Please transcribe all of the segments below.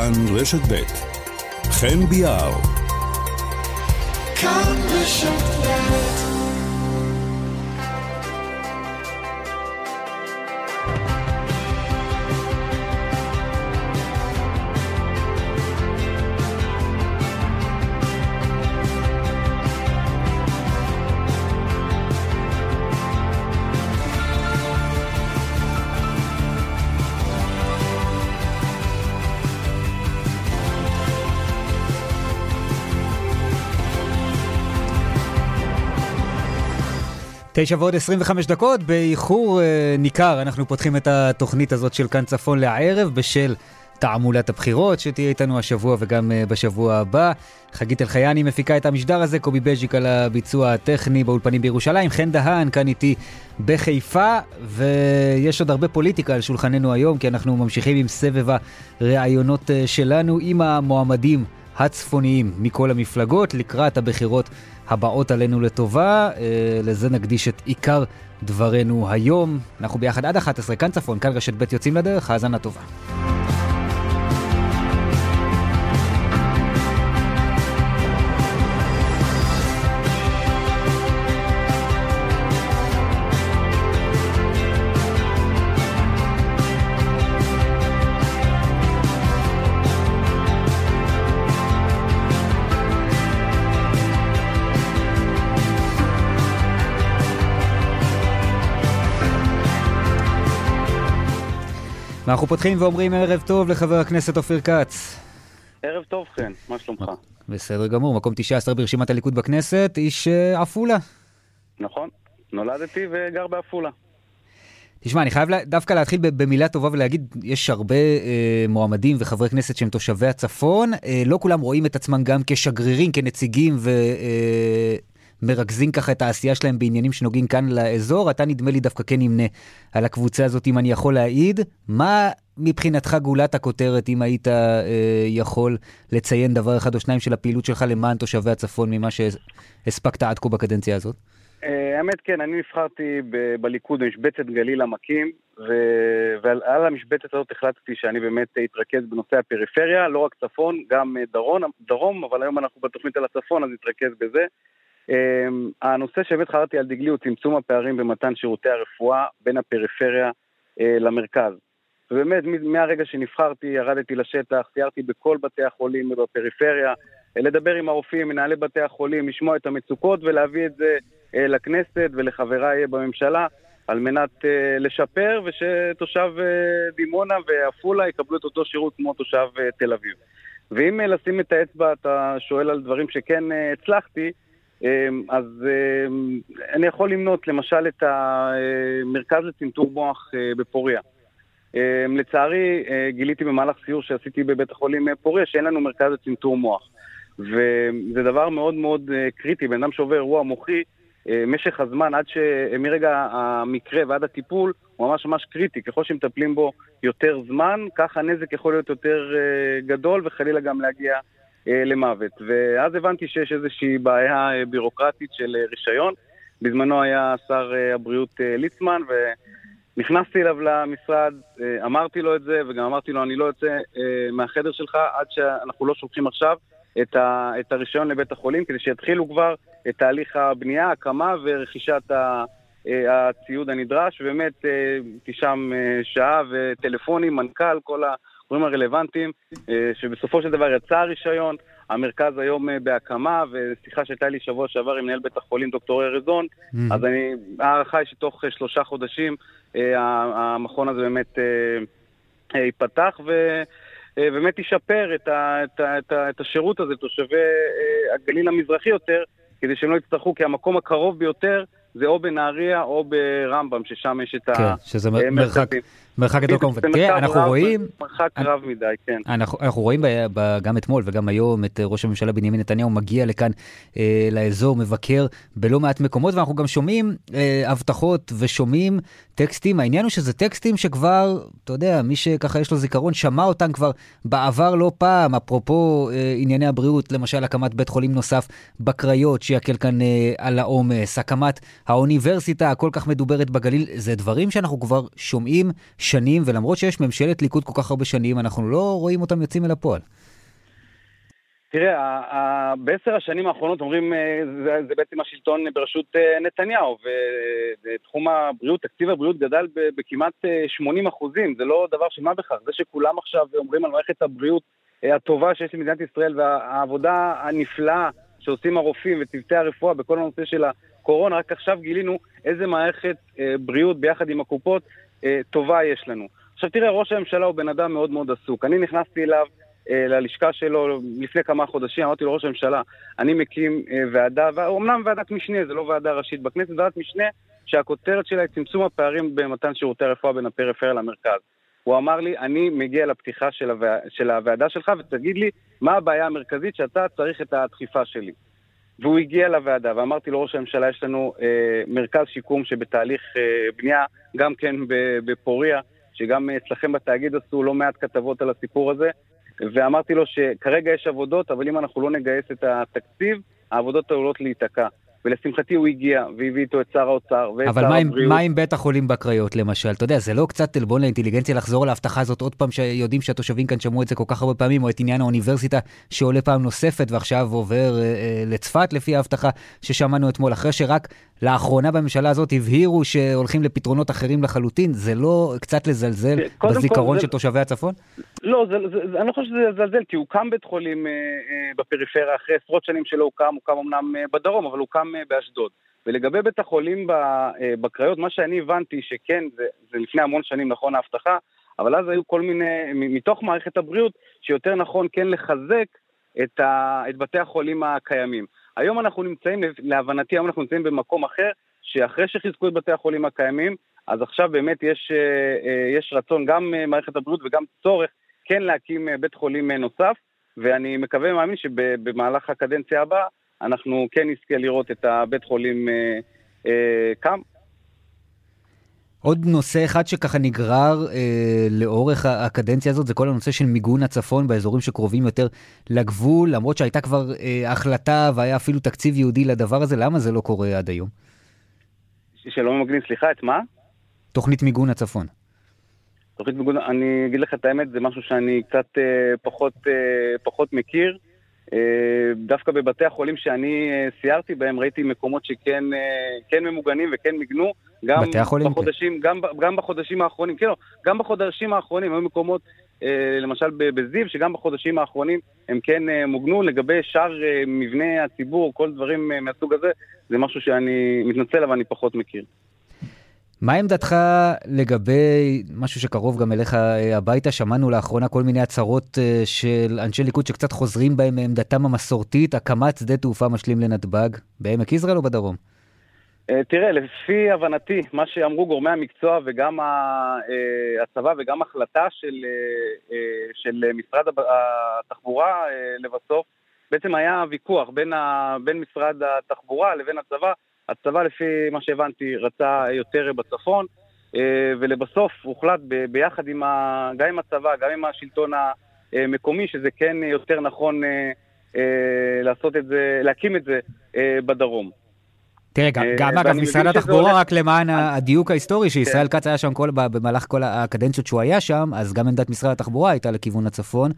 כאן רשת ב' חן ביאר. כאן רשת ב' תשע ועוד 25 דקות, באיחור אה, ניכר אנחנו פותחים את התוכנית הזאת של כאן צפון לערב בשל תעמולת הבחירות שתהיה איתנו השבוע וגם אה, בשבוע הבא. חגית אלחייני מפיקה את המשדר הזה, קובי בז'יק על הביצוע הטכני באולפנים בירושלים, חן דהן כאן איתי בחיפה, ויש עוד הרבה פוליטיקה על שולחננו היום, כי אנחנו ממשיכים עם סבב הראיונות אה, שלנו עם המועמדים הצפוניים מכל המפלגות לקראת הבחירות הבאות עלינו לטובה. אה, לזה נקדיש את עיקר דברנו היום. אנחנו ביחד עד 11, כאן צפון, כאן רשת ב' יוצאים לדרך, האזנה טובה. ואנחנו פותחים ואומרים ערב טוב לחבר הכנסת אופיר כץ. ערב טוב, כן, מה שלומך? בסדר גמור, מקום 19 ברשימת הליכוד בכנסת, איש אה, עפולה. נכון, נולדתי וגר בעפולה. תשמע, אני חייב דווקא להתחיל במילה טובה ולהגיד, יש הרבה אה, מועמדים וחברי כנסת שהם תושבי הצפון, אה, לא כולם רואים את עצמם גם כשגרירים, כנציגים ו... אה, מרכזים ככה את העשייה שלהם בעניינים שנוגעים כאן לאזור. אתה נדמה לי דווקא כן נמנה על הקבוצה הזאת, אם אני יכול להעיד. מה מבחינתך גולת הכותרת, אם היית אה, יכול לציין דבר אחד או שניים של הפעילות שלך למען תושבי הצפון ממה שהספקת עד כה בקדנציה הזאת? אה, האמת כן, אני נבחרתי ב- בליכוד במשבצת גליל עמקים, ו- ועל המשבצת הזאת החלטתי שאני באמת אתרכז בנושא הפריפריה, לא רק צפון, גם דרום, דרום אבל היום אנחנו בתוכנית על הצפון, אז נתרכז בזה. אמ, הנושא שבאמת חרדתי על דגלי הוא צמצום הפערים במתן שירותי הרפואה בין הפריפריה אה, למרכז. ובאמת, מהרגע שנבחרתי, ירדתי לשטח, סיירתי בכל בתי החולים בפריפריה, אה, לדבר עם הרופאים, מנהלי בתי החולים, לשמוע את המצוקות ולהביא את זה אה, לכנסת ולחבריי בממשלה, על מנת לשפר ושתושב דימונה ועפולה יקבלו את אותו שירות כמו תושב תל אביב. ואם לשים את האצבע, אתה שואל על דברים שכן הצלחתי, אז אמ, אני יכול למנות למשל את המרכז לצנתור מוח אה, בפוריה. אמ, לצערי, אה, גיליתי במהלך סיור שעשיתי בבית החולים אה, פוריה שאין לנו מרכז לצנתור מוח. וזה דבר מאוד מאוד קריטי, בן אדם שעובר אירוע מוחי, משך הזמן עד ש... מרגע המקרה ועד הטיפול הוא ממש ממש קריטי. ככל שמטפלים בו יותר זמן, כך הנזק יכול להיות יותר גדול וחלילה גם להגיע למוות. ואז הבנתי שיש איזושהי בעיה אה, בירוקרטית של אה, רישיון. בזמנו היה שר הבריאות ליצמן, ונכנסתי אליו למשרד, אמרתי לו את זה, וגם אמרתי לו, אני לא יוצא מהחדר שלך עד שאנחנו לא שולחים עכשיו את, ה, את הרישיון לבית החולים, כדי שיתחילו כבר את תהליך הבנייה, הקמה ורכישת ה... הציוד הנדרש, ובאמת הייתי שם שעה וטלפונים, מנכ"ל, כל הגורמים הרלוונטיים, אה, שבסופו של דבר יצא הרישיון. המרכז היום אה, בהקמה, ושיחה שהייתה לי שבוע שעבר עם מנהל בית החולים דוקטור ארזון, mm-hmm. אז אני, ההערכה היא שתוך אה, שלושה חודשים המכון הזה באמת ייפתח ובאמת ישפר את, ה, את, ה, את, ה, את השירות הזה לתושבי הגליל המזרחי יותר, כדי שהם לא יצטרכו, כי המקום הקרוב ביותר זה או בנהריה או ברמב"ם, ששם יש את כן, שזה מרחק, מרחק גדול כמובן. תראה, אנחנו רואים... מרחק רב מדי, כן. אנחנו, רואים ב, ב, גם אתמול וגם היום את ראש הממשלה בנימין נתניהו מגיע לכאן אה, לאזור, מבקר בלא מעט מקומות, ואנחנו גם שומעים אה, הבטחות ושומעים טקסטים. העניין הוא שזה טקסטים שכבר, אתה יודע, מי שככה יש לו זיכרון, שמע אותם כבר בעבר לא פעם, אפרופו אה, ענייני הבריאות, למשל הקמת בית חולים נוסף בקריות, שיקל כאן אה, על העומס, הקמת האוניברסיטה הכל כך מדוברת בגליל, זה דברים שאנחנו כבר שומעים שנים, ולמרות שיש ממשלת ליכוד כל כך הרבה שנים, אנחנו לא רואים אותם יוצאים אל הפועל. תראה, בעשר השנים האחרונות אומרים, אה, זה, זה בעצם השלטון בראשות אה, נתניהו, ותחום הבריאות, תקציב הבריאות גדל בכמעט 80 אחוזים, זה לא דבר של מה בכך, זה שכולם עכשיו אומרים על מערכת הבריאות הטובה שיש למדינת ישראל והעבודה הנפלאה שעושים הרופאים וצוותי הרפואה בכל הנושא של הקורונה, רק עכשיו גילינו איזה מערכת בריאות ביחד עם הקופות טובה יש לנו. עכשיו תראה, ראש הממשלה הוא בן אדם מאוד מאוד עסוק. אני נכנסתי אליו אה, ללשכה שלו לפני כמה חודשים, אמרתי לו, ראש הממשלה, אני מקים אה, ועדה, אומנם ועדת משנה, זה לא ועדה ראשית בכנסת, ועדת משנה שהכותרת שלה היא צמצום הפערים במתן שירותי הרפואה בין הפריפריה למרכז. הוא אמר לי, אני מגיע לפתיחה של, הווע... של הוועדה שלך ותגיד לי מה הבעיה המרכזית שאתה צריך את הדחיפה שלי. והוא הגיע לוועדה, ואמרתי לו, ראש הממשלה, יש לנו אה, מרכז שיקום שבתהליך אה, בנייה, גם כן בפוריה, שגם אצלכם בתאגיד עשו לא מעט כתבות על הסיפור הזה, ואמרתי לו שכרגע יש עבודות, אבל אם אנחנו לא נגייס את התקציב, העבודות עלולות להיתקע. ולשמחתי הוא הגיע והביא איתו את שר האוצר ואת שר הבריאות. אבל מה עם בית החולים בקריות למשל? אתה יודע, זה לא קצת עלבון לאינטליגנציה לחזור להבטחה הזאת עוד פעם, שיודעים שהתושבים כאן שמעו את זה כל כך הרבה פעמים, או את עניין האוניברסיטה שעולה פעם נוספת ועכשיו עובר אה, אה, לצפת לפי ההבטחה ששמענו אתמול, אחרי שרק לאחרונה בממשלה הזאת הבהירו שהולכים לפתרונות אחרים לחלוטין, זה לא קצת לזלזל בזיכרון של זה... תושבי הצפון? לא, זה, זה, זה, אני לא חושב שזה לזלזל, כי הוקם בית חולים אה, אה, בפריפריה אחרי עשרות שנים שלא הוקם, הוקם אמנם אה, בדרום, אבל הוקם אה, באשדוד. ולגבי בית החולים אה, בקריות, מה שאני הבנתי שכן, זה, זה לפני המון שנים נכון ההבטחה, אבל אז היו כל מיני, מתוך מערכת הבריאות, שיותר נכון כן לחזק את, ה, את בתי החולים הקיימים. היום אנחנו נמצאים, להבנתי היום אנחנו נמצאים במקום אחר, שאחרי שחיזקו את בתי החולים הקיימים, אז עכשיו באמת יש, אה, יש רצון, גם מערכת הבריאות וגם צורך, כן להקים בית חולים נוסף, ואני מקווה ומאמין שבמהלך הקדנציה הבאה אנחנו כן נזכה לראות את הבית חולים אה, אה, קם. עוד נושא אחד שככה נגרר אה, לאורך הקדנציה הזאת זה כל הנושא של מיגון הצפון באזורים שקרובים יותר לגבול, למרות שהייתה כבר אה, החלטה והיה אפילו תקציב ייעודי לדבר הזה, למה זה לא קורה עד היום? שלא ממגנים, סליחה, את מה? תוכנית מיגון הצפון. תוכנית מיגון, אני אגיד לך את האמת, זה משהו שאני קצת אה, פחות, אה, פחות מכיר. אה, דווקא בבתי החולים שאני אה, סיירתי בהם ראיתי מקומות שכן אה, כן ממוגנים וכן מיגנו. גם החולים, בחודשים, כן. גם, גם בחודשים האחרונים, כן, לא, גם בחודשים האחרונים היו מקומות, למשל בזיו, שגם בחודשים האחרונים הם כן מוגנו. לגבי שאר מבני הציבור, כל דברים מהסוג הזה, זה משהו שאני מתנצל, אבל אני פחות מכיר. מה עמדתך לגבי משהו שקרוב גם אליך אה, הביתה? שמענו לאחרונה כל מיני הצהרות אה, של אנשי ליכוד שקצת חוזרים בהם מעמדתם המסורתית, הקמת שדה תעופה משלים לנתב"ג, בעמק יזרעאל או בדרום? אה, תראה, לפי הבנתי, מה שאמרו גורמי המקצוע וגם הצבא וגם החלטה של, של משרד התחבורה לבסוף, בעצם היה ויכוח בין, ה, בין משרד התחבורה לבין הצבא הצבא, לפי מה שהבנתי, רצה יותר בצפון, אה, ולבסוף הוחלט ביחד עם ה... גם עם הצבא, גם עם השלטון המקומי, שזה כן יותר נכון אה, אה, לעשות את זה, להקים את זה בדרום. תראה, גם, גם אגב, משרד התחבורה, רק למען הדיוק ההיסטורי, שישראל כן. כץ היה שם כל, במהלך כל הקדנציות שהוא היה שם, אז גם עמדת משרד התחבורה הייתה לכיוון הצפון.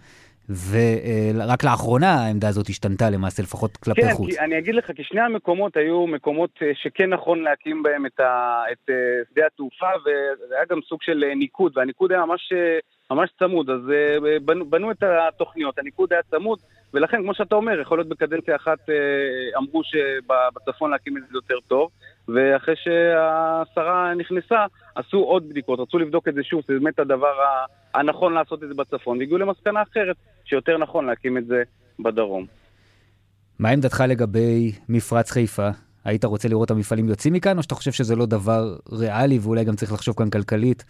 ורק לאחרונה העמדה הזאת השתנתה למעשה, לפחות כלפי כן, חוץ. כן, אני אגיד לך, כי שני המקומות היו מקומות אה, שכן נכון להקים בהם את, ה, את אה, שדה התעופה, וזה היה גם סוג של אה, ניקוד, והניקוד היה ממש, ממש צמוד, אז בנו, בנו את התוכניות, הניקוד היה צמוד, ולכן, כמו שאתה אומר, יכול להיות בקדנציה אחת אמרו שבצפון להקים את זה יותר טוב, ואחרי שהשרה נכנסה, עשו עוד בדיקות, רצו לבדוק את זה שוב, זה באמת הדבר הנכון לעשות את זה בצפון, והגיעו למסקנה אחרת, שיותר נכון להקים את זה בדרום. מה עמדתך לגבי מפרץ חיפה? היית רוצה לראות את המפעלים יוצאים מכאן, או שאתה חושב שזה לא דבר ריאלי ואולי גם צריך לחשוב כאן כלכלית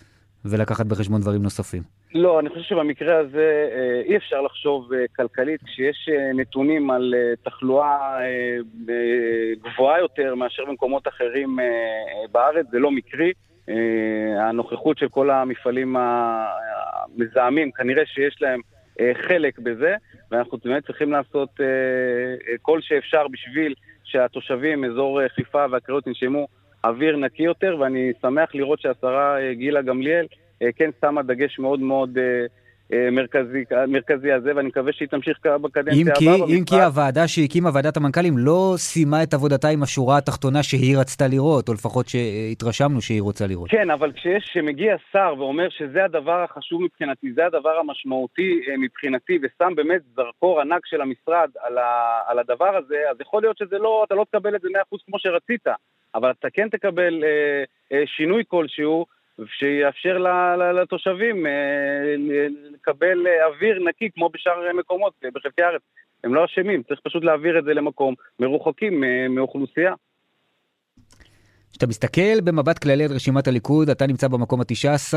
ולקחת בחשבון דברים נוספים? לא, אני חושב שבמקרה הזה אה, אי אפשר לחשוב אה, כלכלית כשיש אה, נתונים על תחלואה גבוהה יותר מאשר במקומות אחרים בארץ, זה לא מקרי. הנוכחות של כל המפעלים המזהמים, כנראה שיש להם חלק בזה, ואנחנו באמת צריכים לעשות כל שאפשר בשביל שהתושבים, אזור חיפה והקריות ינשמו אוויר נקי יותר, ואני שמח לראות שהשרה גילה גמליאל כן שמה דגש מאוד מאוד מרכזי, מרכזי הזה, ואני מקווה שהיא תמשיך בקדנציה הבאה במשרד. אם כי הוועדה שהקימה, ועדת המנכ"לים, לא סיימה את עבודתה עם השורה התחתונה שהיא רצתה לראות, או לפחות שהתרשמנו שהיא רוצה לראות. כן, אבל כשמגיע שר ואומר שזה הדבר החשוב מבחינתי, זה הדבר המשמעותי מבחינתי, ושם באמת זרקור ענק של המשרד על, ה, על הדבר הזה, אז יכול להיות שזה לא, אתה לא תקבל את זה 100% כמו שרצית, אבל אתה כן תקבל אה, אה, שינוי כלשהו. שיאפשר לתושבים אה, לקבל אוויר נקי כמו בשאר מקומות בחלקי הארץ. הם לא אשמים, צריך פשוט להעביר את זה למקום מרוחקים מאוכלוסייה. כשאתה מסתכל במבט כללי על רשימת הליכוד, אתה נמצא במקום ה-19,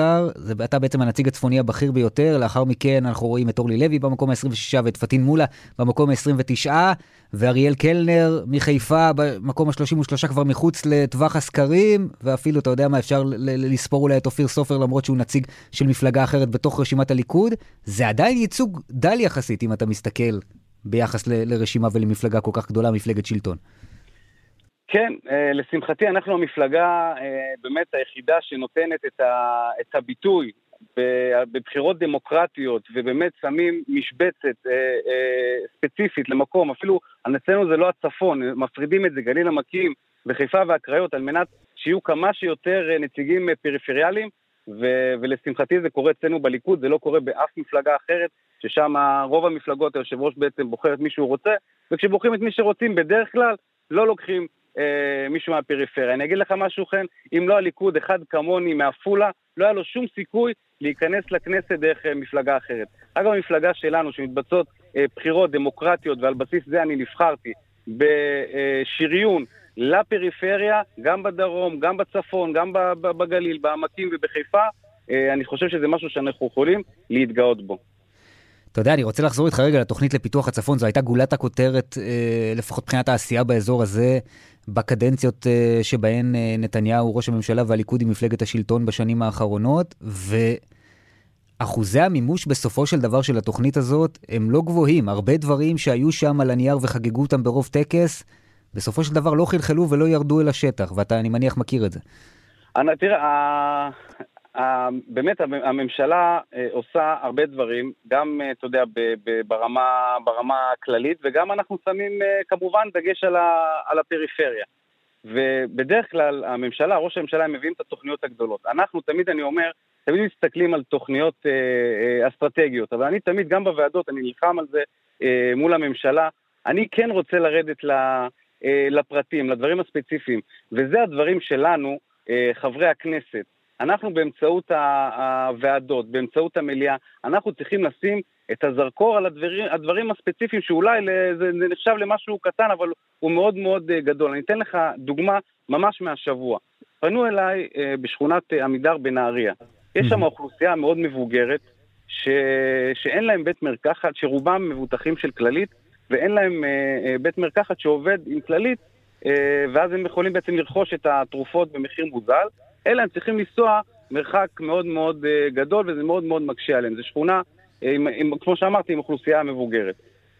אתה בעצם הנציג הצפוני הבכיר ביותר, לאחר מכן אנחנו רואים את אורלי לוי במקום ה-26 ואת פטין מולה במקום ה-29, ואריאל קלנר מחיפה במקום ה-33 כבר מחוץ לטווח הסקרים, ואפילו, אתה יודע מה, אפשר לספור אולי את אופיר סופר למרות שהוא נציג של מפלגה אחרת בתוך רשימת הליכוד. זה עדיין ייצוג דל יחסית אם אתה מסתכל ביחס לרשימה ולמפלגה כל כך גדולה, מפלגת שלטון. כן, אה, לשמחתי אנחנו המפלגה אה, באמת היחידה שנותנת את, הביטוי בבחירות דמוקרטיות ובאמת שמים משבצת אה, ספציפית למקום, אפילו אצלנו זה לא הצפון, מפרידים את זה, גליל עמקים וחיפה והקריות על מנת שיהיו כמה שיותר נציגים פריפריאליים ו- ולשמחתי זה קורה אצלנו בליכוד, זה לא קורה באף מפלגה אחרת, ששם רוב המפלגות היושב ראש בעצם בוחר את מי שהוא רוצה, וכשבוחרים את מי שרוצים בדרך כלל לא לוקחים אה, מישהו מהפריפריה. אני אגיד לך משהו, חן, אם לא הליכוד, אחד כמוני מעפולה, לא היה לו שום סיכוי להיכנס לכנסת דרך אה, מפלגה אחרת. אגב, המפלגה שלנו, שמתבצעות אה, בחירות דמוקרטיות, ועל בסיס זה אני נבחרתי, בשריון לפריפריה, גם בדרום, גם בצפון, גם בגליל, בעמקים ובחיפה, אה, אני חושב שזה משהו שאנחנו יכולים להתגאות בו. אתה יודע, אני רוצה לחזור איתך רגע לתוכנית לפיתוח הצפון, זו הייתה גולת הכותרת, אה, לפחות מבחינת העשייה באזור הזה, בקדנציות אה, שבהן אה, נתניהו, ראש הממשלה והליכוד עם מפלגת השלטון בשנים האחרונות, ואחוזי המימוש בסופו של דבר של התוכנית הזאת הם לא גבוהים. הרבה דברים שהיו שם על הנייר וחגגו אותם ברוב טקס, בסופו של דבר לא חלחלו ולא ירדו אל השטח, ואתה, אני מניח, מכיר את זה. תראה, באמת הממשלה אה, עושה הרבה דברים, גם, אה, אתה יודע, ברמה, ברמה הכללית, וגם אנחנו שמים אה, כמובן דגש על, על הפריפריה. ובדרך כלל הממשלה, ראש הממשלה, הם מביאים את התוכניות הגדולות. אנחנו, תמיד אני אומר, תמיד מסתכלים על תוכניות אסטרטגיות, אבל אני תמיד, גם בוועדות, אני נלחם על זה מול הממשלה. אני כן רוצה לרדת לפרטים, לדברים הספציפיים, וזה הדברים שלנו, חברי הכנסת. אנחנו באמצעות הוועדות, באמצעות המליאה, אנחנו צריכים לשים את הזרקור על הדברים, הדברים הספציפיים שאולי זה, זה נחשב למשהו קטן, אבל הוא מאוד מאוד אה, גדול. אני אתן לך דוגמה ממש מהשבוע. פנו אליי אה, בשכונת אה, עמידר בנהריה. יש שם אוכלוסייה מאוד מבוגרת, ש... שאין להם בית מרקחת, שרובם מבוטחים של כללית, ואין להם בית מרקחת שעובד עם כללית, ואז הם יכולים בעצם לרכוש את התרופות במחיר מוזל. אלא הם צריכים לנסוע מרחק מאוד מאוד אה, גדול, וזה מאוד מאוד מקשה עליהם. זו שכונה, אה, עם, עם, כמו שאמרתי, עם אוכלוסייה מבוגרת.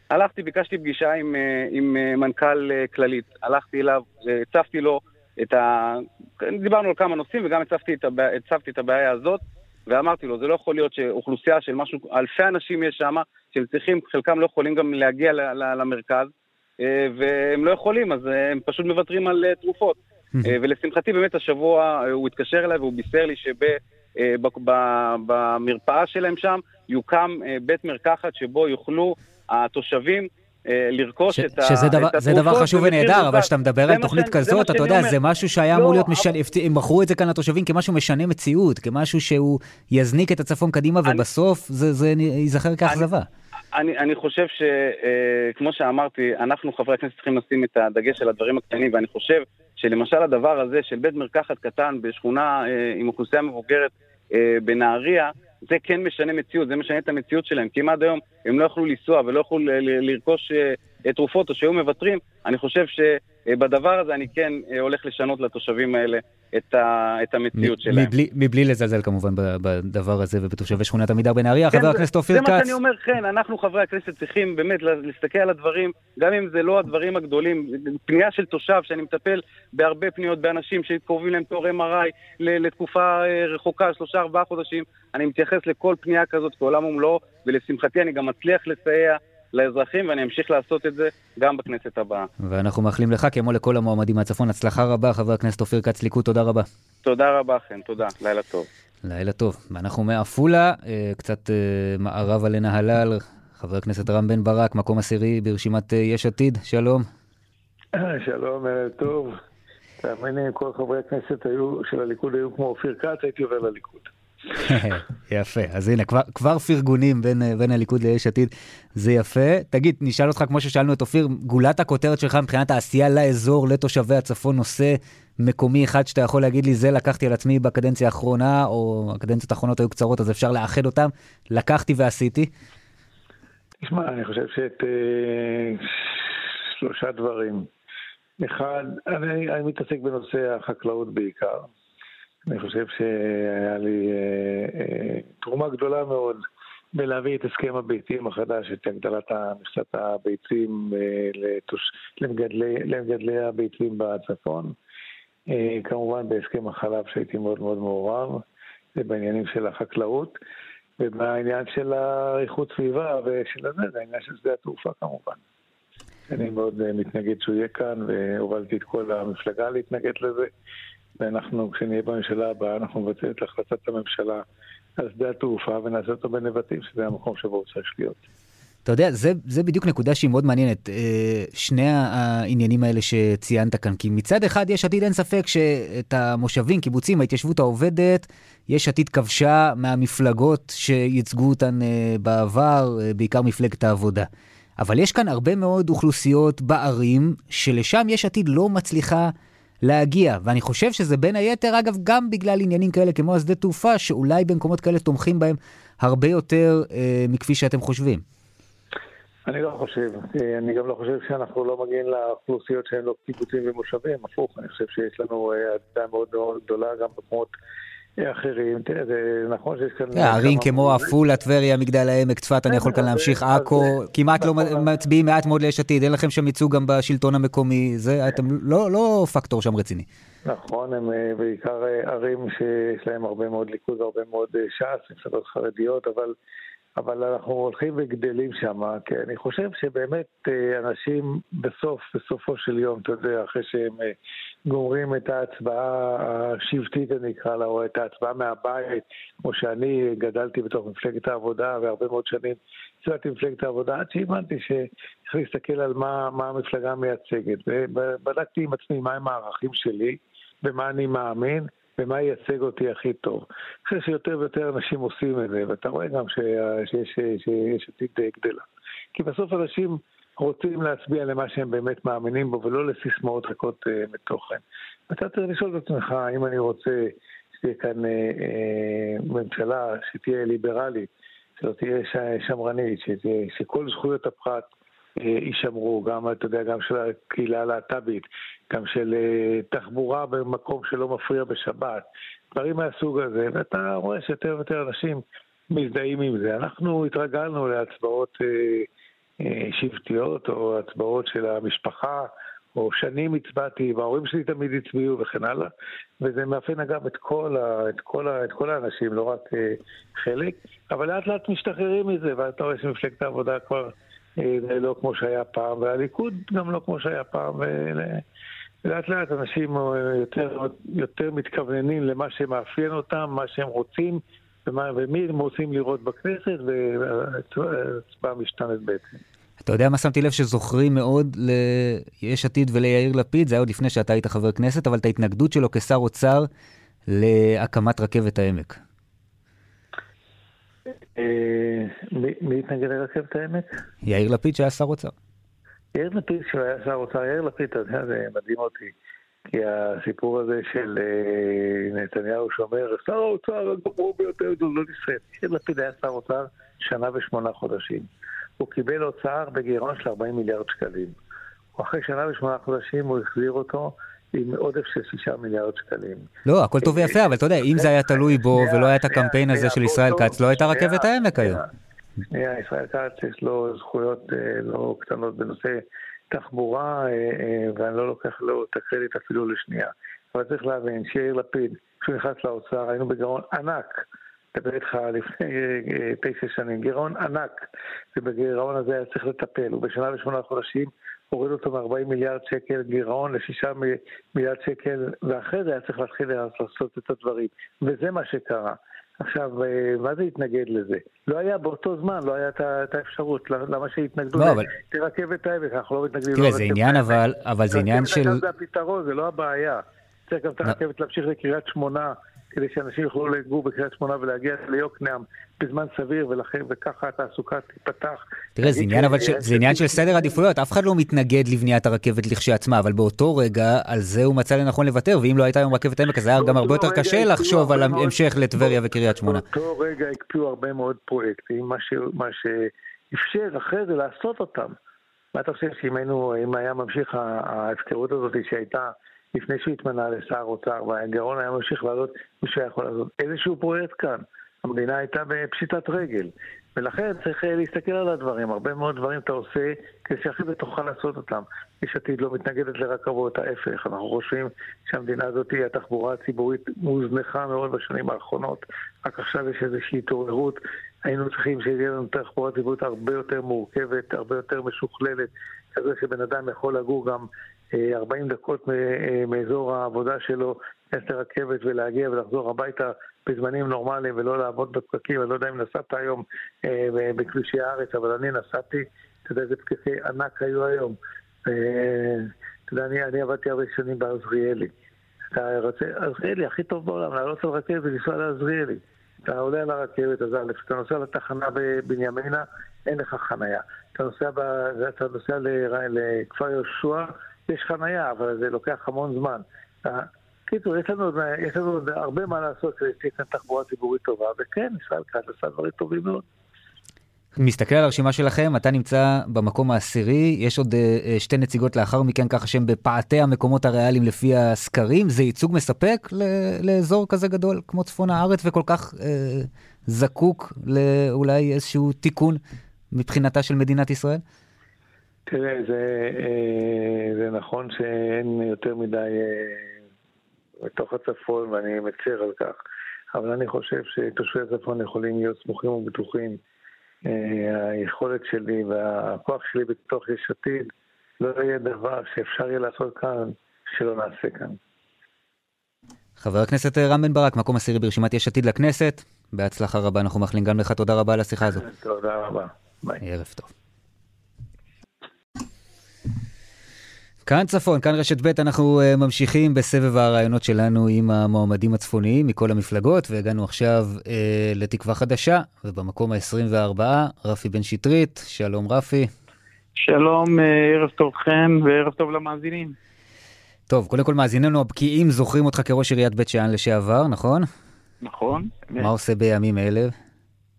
הלכתי, ביקשתי פגישה עם, אה, עם מנכ"ל כללית. הלכתי אליו, הצפתי לו את ה... דיברנו על כמה נושאים וגם הצפתי את, הבע... הצפתי את הבעיה הזאת, ואמרתי לו, זה לא יכול להיות שאוכלוסייה של משהו, אלפי אנשים יש שם, שהם צריכים, חלקם לא יכולים גם להגיע למרכז, והם לא יכולים, אז הם פשוט מוותרים על תרופות. אה, ולשמחתי באמת השבוע אה, הוא התקשר אליי והוא בישר לי שבמרפאה אה, שלהם שם יוקם בית מרקחת שבו יוכלו התושבים לרכוש את, שזה דבר, התרופות. זה דבר חשוב ונהדר, אבל כשאתה מדבר על תוכנית כזאת, אתה יודע, זה משהו שהיה אמור לא, להיות משנה, הם מכרו את זה כאן לתושבים כמשהו משנה מציאות, כמשהו שהוא יזניק את הצפון קדימה, ובסוף זה ייזכר כאכזבה. אני, אני חושב שכמו שאמרתי, אנחנו חברי הכנסת צריכים לשים את הדגש על הדברים הקטנים, ואני חושב שלמשל הדבר הזה של בית מרקחת קטן בשכונה אה, עם אוכלוסייה מבוגרת אה, בנהריה, זה כן משנה מציאות, זה משנה את המציאות שלהם, כי אם עד היום הם לא יכלו לנסוע ולא יכלו לרכוש אה, תרופות או שהיו מוותרים, אני חושב שבדבר הזה אני כן הולך לשנות לתושבים האלה את, ה, את המציאות שלהם. מבלי, מבלי לזלזל כמובן בדבר הזה ובתושבי שכונת עמידר בנהריה. כן, חבר הכנסת אופיר כץ. זה מה שאני אומר, כן, אנחנו חברי הכנסת צריכים באמת להסתכל על הדברים, גם אם זה לא הדברים הגדולים. פנייה של תושב, שאני מטפל בהרבה פניות באנשים שקרובים להם תור MRI לתקופה אה, רחוקה, שלושה ארבעה חודשים, אני מתייחס לכל פנייה כזאת כעולם ומלואו, ולשמחתי אני גם מצליח לסייע. לאזרחים, ואני אמשיך לעשות את זה גם בכנסת הבאה. ואנחנו מאחלים לך, כמו לכל המועמדים מהצפון, הצלחה רבה, חבר הכנסת אופיר כץ ליכוד, תודה רבה. תודה רבה, חן, תודה, לילה טוב. לילה טוב. ואנחנו מעפולה, אה, קצת אה, מערבה לנהלל, חבר הכנסת רם בן ברק, מקום עשירי ברשימת אה, יש עתיד, שלום. שלום, ערב טוב. תאמיני, אם כל חברי הכנסת של הליכוד היו כמו אופיר כץ, הייתי עובר לליכוד. יפה, אז הנה, כבר, כבר פרגונים בין, בין הליכוד ליש עתיד, זה יפה. תגיד, נשאל אותך כמו ששאלנו את אופיר, גולת הכותרת שלך מבחינת העשייה לאזור, לתושבי הצפון, נושא מקומי אחד שאתה יכול להגיד לי, זה לקחתי על עצמי בקדנציה האחרונה, או הקדנציות האחרונות היו קצרות, אז אפשר לאחד אותם, לקחתי ועשיתי. תשמע, אני חושב שאת אה, שלושה דברים. אחד, אני, אני מתעסק בנושא החקלאות בעיקר. אני חושב שהיה לי אה, אה, תרומה גדולה מאוד בלהביא את הסכם הביצים החדש, את הגדלת מכסת הביצים אה, לתוש... למגדלי, למגדלי הביצים בצפון. אה, כמובן בהסכם החלב שהייתי מאוד מאוד מעורב, ובעניינים של החקלאות, ובעניין של האיכות סביבה ושל הזה, זה העניין של שדה התעופה כמובן. אני מאוד אה, מתנגד שהוא יהיה כאן, והובלתי את כל המפלגה להתנגד לזה. ואנחנו, כשנהיה בממשלה הבאה, אנחנו נבצע את החלטת הממשלה על שדה התעופה ונעשה אותו בנבטים, שזה המקום שבו הוא צריך להיות. אתה יודע, זה, זה בדיוק נקודה שהיא מאוד מעניינת, אה, שני העניינים האלה שציינת כאן. כי מצד אחד, יש עתיד אין ספק שאת המושבים, קיבוצים, ההתיישבות העובדת, יש עתיד כבשה מהמפלגות שייצגו אותן אה, בעבר, אה, בעיקר מפלגת העבודה. אבל יש כאן הרבה מאוד אוכלוסיות בערים, שלשם יש עתיד לא מצליחה להגיע. ואני חושב שזה בין היתר, אגב, גם בגלל עניינים כאלה כמו השדה תעופה, שאולי במקומות כאלה תומכים בהם הרבה יותר אה, מכפי שאתם חושבים. אני לא חושב. אה, אני גם לא חושב שאנחנו לא מגיעים לאוכלוסיות שהן לא קיבוצים ומושבים, הפוך, אני חושב שיש לנו עדה אה, מאוד מאוד גדולה גם במקומות אחרים. תראה, זה נכון שיש כאן... ערים כמו עפולה, טבריה, מגדל העמק, צפת, אני יכול כאן להמשיך, עכו, כמעט לא נכון. מצביעים מעט מאוד ליש עתיד, אין לכם שם ייצוג גם בשלטון המקומי, זה, אתם לא, לא פקטור שם רציני. נכון, הם אה, בעיקר אה, ערים שיש להם הרבה מאוד ליכוד והרבה מאוד אה, ש"ס, מפלגות חרדיות, אבל... אבל אנחנו הולכים וגדלים שם, כי אני חושב שבאמת אה, אנשים בסוף, בסופו של יום, אתה יודע, אחרי שהם אה, גומרים את ההצבעה השבטית, אני אקרא לה, או את ההצבעה מהבית, כמו שאני גדלתי בתוך מפלגת העבודה, והרבה מאוד שנים הצבעתי במפלגת העבודה, עד שהבנתי שצריך להסתכל על מה, מה המפלגה מייצגת. ובדקתי עם עצמי מהם הערכים שלי, במה אני מאמין. ומה ייצג אותי הכי טוב. אני חושב שיותר ויותר אנשים עושים את זה, ואתה רואה גם שיש, עתיד גדלה. כי בסוף אנשים רוצים להצביע למה שהם באמת מאמינים בו, ולא לסיסמאות ריקות uh, מתוכן. אתה צריך לשאול את עצמך, אם אני רוצה שתהיה כאן uh, uh, ממשלה שתהיה ליברלית, שלא תהיה שמרנית, שתהיה, שכל זכויות הפרט יישמרו, גם, אתה יודע, גם של הקהילה הלהט"בית, גם של אה, תחבורה במקום שלא מפריע בשבת, דברים מהסוג הזה, ואתה רואה שיותר ויותר אנשים מזדהים עם זה. אנחנו התרגלנו להצבעות אה, אה, שבטיות או הצבעות של המשפחה. או שנים הצבעתי, וההורים שלי תמיד הצביעו וכן הלאה, וזה מאפיין אגב את כל, ה, את כל, ה, את כל האנשים, לא רק uh, חלק, אבל לאט לאט משתחררים מזה, ואתה רואה שמפלגת העבודה כבר uh, לא כמו שהיה פעם, והליכוד גם לא כמו שהיה פעם, ולאט לאט אנשים אה, יותר, יותר מתכווננים למה שמאפיין אותם, מה שהם רוצים, ומה, ומי הם רוצים לראות בכנסת, וההצבעה משתנת בעצם. אתה יודע מה שמתי לב שזוכרים מאוד ליש עתיד וליאיר לפיד, זה היה עוד לפני שאתה היית חבר כנסת, אבל את ההתנגדות שלו כשר אוצר להקמת רכבת העמק. אה, מי התנגד לרכבת העמק? יאיר לפיד שהיה שר אוצר. יאיר לפיד, כשהוא היה שר אוצר, יאיר לפיד, אתה יודע, זה מדהים אותי. כי הסיפור הזה של אה, נתניהו שאומר, שר האוצר הגמור ביותר בתולדות ישראל. יאיר לפיד היה שר אוצר שנה ושמונה חודשים. הוא קיבל אוצר בגירעון של 40 מיליארד שקלים. אחרי שנה ושמונה חודשים הוא החזיר אותו עם עודף של שישה מיליארד שקלים. לא, הכל טוב ויפה, אבל אתה יודע, אם זה היה תלוי בו ולא היה את הקמפיין הזה של ישראל כץ, לא הייתה רכבת העמק היום. שנייה, ישראל כץ יש לו זכויות אה, לא קטנות בנושא תחבורה, אה, אה, ואני לא לוקח לו את הקרדיט אפילו לשנייה. אבל צריך להבין שיאיר לפיד, כשהוא נכנס לאוצר, היינו בגירעון ענק. מדבר איתך לפני תשע שנים, גירעון ענק, ובגירעון הזה היה צריך לטפל, ובשנה ושמונה חודשים הוריד אותו מ-40 מיליארד שקל גירעון ל-6 מיליארד שקל, ואחרי זה היה צריך להתחיל לעשות את הדברים. וזה מה שקרה. עכשיו, אה, מה זה התנגד לזה? לא היה באותו זמן, לא היה את האפשרות, למה שהתנגדו לא, אבל... לרכבת העמק, אנחנו לא מתנגדים. תראה, זה עניין אבל, אבל זה עניין של... זה הפתרון, זה לא הבעיה. צריך גם את הרכבת להמשיך לקריית שמונה, כדי שאנשים יוכלו לגור בקריית שמונה ולהגיע ליוקנעם בזמן סביר, ולכן, וככה התעסוקה תיפתח. תראה, זה עניין, אבל ש... זה עניין של סדר עדיפויות, אף אחד לא מתנגד לבניית הרכבת לכשעצמה, אבל באותו רגע, על זה הוא מצא לנכון לוותר, ואם לא הייתה היום רכבת עמק, אז היה גם הרבה יותר קשה לחשוב על המשך לטבריה וקריית שמונה. באותו רגע הקפיאו הרבה מאוד פרויקטים, מה, ש... מה שאפשר אחרי זה לעשות אותם. מה אתה חושב שאם היה ממשיך ההפקרות הזאת שהייתה לפני שהוא התמנה לשר אוצר, והגירעון היה ממשיך לעלות, מישהו היה יכול לעשות איזשהו פרויקט כאן. המדינה הייתה בפשיטת רגל. ולכן צריך להסתכל על הדברים. הרבה מאוד דברים אתה עושה כדי שאחרי זה תוכל לעשות אותם. יש עתיד לא מתנגדת לרכבות, ההפך. אנחנו חושבים שהמדינה הזאת, התחבורה הציבורית, מוזנחה מאוד בשנים האחרונות. רק עכשיו יש איזושהי התעוררות. היינו צריכים שתהיה לנו תחבורה ציבורית הרבה יותר מורכבת, הרבה יותר משוכללת, כזה שבן אדם יכול לגור גם 40 אה, דקות אה, מאזור העבודה שלו, להיכנס לרכבת ולהגיע ולחזור הביתה בזמנים נורמליים ולא לעבוד בפקקים. אני לא יודע אם נסעת היום אה, בכבישי הארץ, אבל אני נסעתי, אתה יודע איזה פקקי ענק היו היום. אתה יודע, אני, אני עבדתי הרבה שנים בעזריאלי. אתה רוצה, עזריאלי, הכי טוב בעולם, לעלות על רכבת ולנסוע לעזריאלי. אתה עולה על הרכבת, אז א', אתה נוסע לתחנה בבנימינה, אין לך חנייה. אתה נוסע, ב, אתה נוסע לכפר יהושע, יש חנייה, אבל זה לוקח המון זמן. קיצור, יש לנו, עוד הרבה מה לעשות כדי שתהיה כאן תחבורה ציבורית טובה, וכן, ישראל כץ עשה דברים טובים מאוד. מסתכל על הרשימה שלכם, אתה נמצא במקום העשירי, יש עוד uh, שתי נציגות לאחר מכן, ככה שהם בפאתי המקומות הריאליים לפי הסקרים. זה ייצוג מספק לאזור כזה גדול כמו צפון הארץ וכל כך uh, זקוק לאולי איזשהו תיקון מבחינתה של מדינת ישראל? תראה, זה, uh, זה נכון שאין יותר מדי uh, בתוך הצפון, ואני מצר על כך, אבל אני חושב שתושבי הצפון יכולים להיות סמוכים ובטוחים. אה, היכולת שלי והכוח שלי בתוך יש עתיד, לא יהיה דבר שאפשר יהיה לעשות כאן שלא נעשה כאן. חבר הכנסת רם בן ברק, מקום עשירי ברשימת יש עתיד לכנסת, בהצלחה רבה, אנחנו מאחלים גם לך תודה רבה על השיחה הזאת. תודה רבה, ביי. ערב טוב. כאן צפון, כאן רשת ב', אנחנו uh, ממשיכים בסבב הרעיונות שלנו עם המועמדים הצפוניים מכל המפלגות, והגענו עכשיו uh, לתקווה חדשה, ובמקום ה-24, רפי בן שטרית. שלום רפי. שלום, uh, ערב טוב לכם וערב טוב למאזינים. טוב, קודם כל מאזיננו הבקיאים זוכרים אותך כראש עיריית בית שאן לשעבר, נכון? נכון. מה עושה בימים אלה,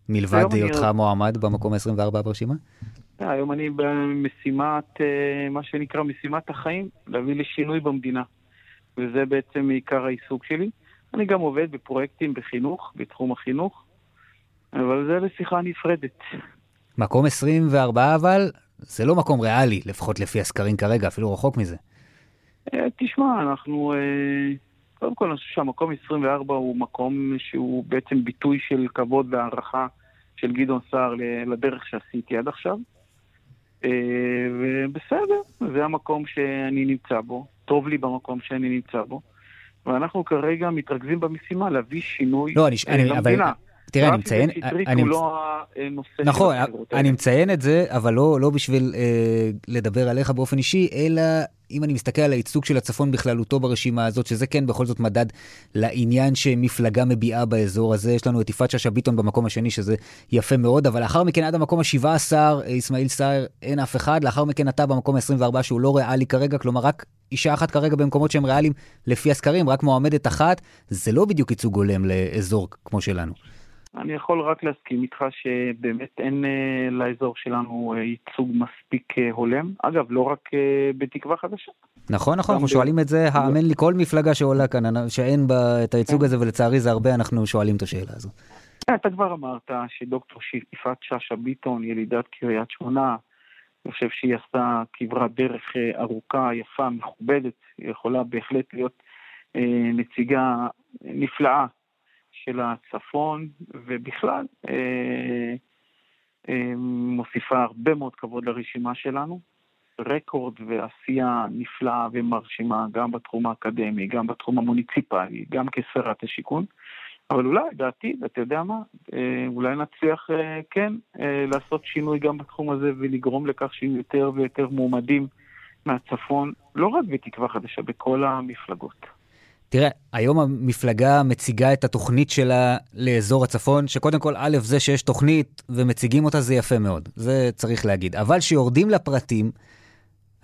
מלבד היותך. מועמד במקום ה-24 ברשימה? היום אני במשימת, אה, מה שנקרא משימת החיים, להביא לשינוי במדינה. וזה בעצם עיקר העיסוק שלי. אני גם עובד בפרויקטים בחינוך, בתחום החינוך, אבל זה לשיחה נפרדת. מקום 24 אבל, זה לא מקום ריאלי, לפחות לפי הסקרים כרגע, אפילו רחוק מזה. אה, תשמע, אנחנו... אה, קודם כל, אני חושב שהמקום 24 הוא מקום שהוא בעצם ביטוי של כבוד והערכה של גדעון סער לדרך שעשיתי עד עכשיו. אה, ובסדר, זה המקום שאני נמצא בו, טוב לי במקום שאני נמצא בו, ואנחנו כרגע מתרכזים במשימה להביא שינוי לא, אני, אני, למדינה. אבל... תראה, אני מציין... אני הוא מצ- לא הנושא נכון, אני. מציין את זה, אבל לא, לא בשביל אה, לדבר עליך באופן אישי, אלא אם אני מסתכל על הייצוג של הצפון בכללותו ברשימה הזאת, שזה כן בכל זאת מדד לעניין שמפלגה מביעה באזור הזה. יש לנו את יפעת שאשא ביטון במקום השני, שזה יפה מאוד, אבל לאחר מכן עד המקום ה-17, אסמאעיל סער, אין אף אחד. לאחר מכן אתה במקום ה-24, שהוא לא ריאלי כרגע, כלומר רק אישה אחת כרגע במקומות שהם ריאליים לפי הסקרים, רק מועמדת אחת. זה לא בדיוק ייצוג הולם לאזור כמו שלנו. אני יכול רק להסכים איתך שבאמת אין אה, לאזור שלנו אה, ייצוג מספיק אה, הולם. אגב, לא רק בתקווה חדשה. נכון, נכון, אנחנו שואלים את זה, האמן לי, כל מפלגה שעולה כאן, שאין בה את הייצוג כן. הזה, ולצערי זה הרבה, אנחנו שואלים את השאלה הזו. אתה כבר אמרת שדוקטור יפעת שאשא ביטון, ילידת קריית שמונה, אני חושב שהיא עשתה כברת דרך ארוכה, יפה, מכובדת, יכולה בהחלט להיות נציגה נפלאה הצפון, ובכלל אה, אה, מוסיפה הרבה מאוד כבוד לרשימה שלנו. רקורד ועשייה נפלאה ומרשימה, גם בתחום האקדמי, גם בתחום המוניציפלי, גם כשרת השיכון. אבל אולי, בעתיד, אתה יודע מה, אה, אולי נצליח, כן, לעשות שינוי גם בתחום הזה ולגרום לכך שיהיו יותר ויותר מועמדים מהצפון, לא רק בתקווה חדשה, בכל המפלגות. תראה, היום המפלגה מציגה את התוכנית שלה לאזור הצפון, שקודם כל, א', זה שיש תוכנית ומציגים אותה זה יפה מאוד, זה צריך להגיד. אבל כשיורדים לפרטים,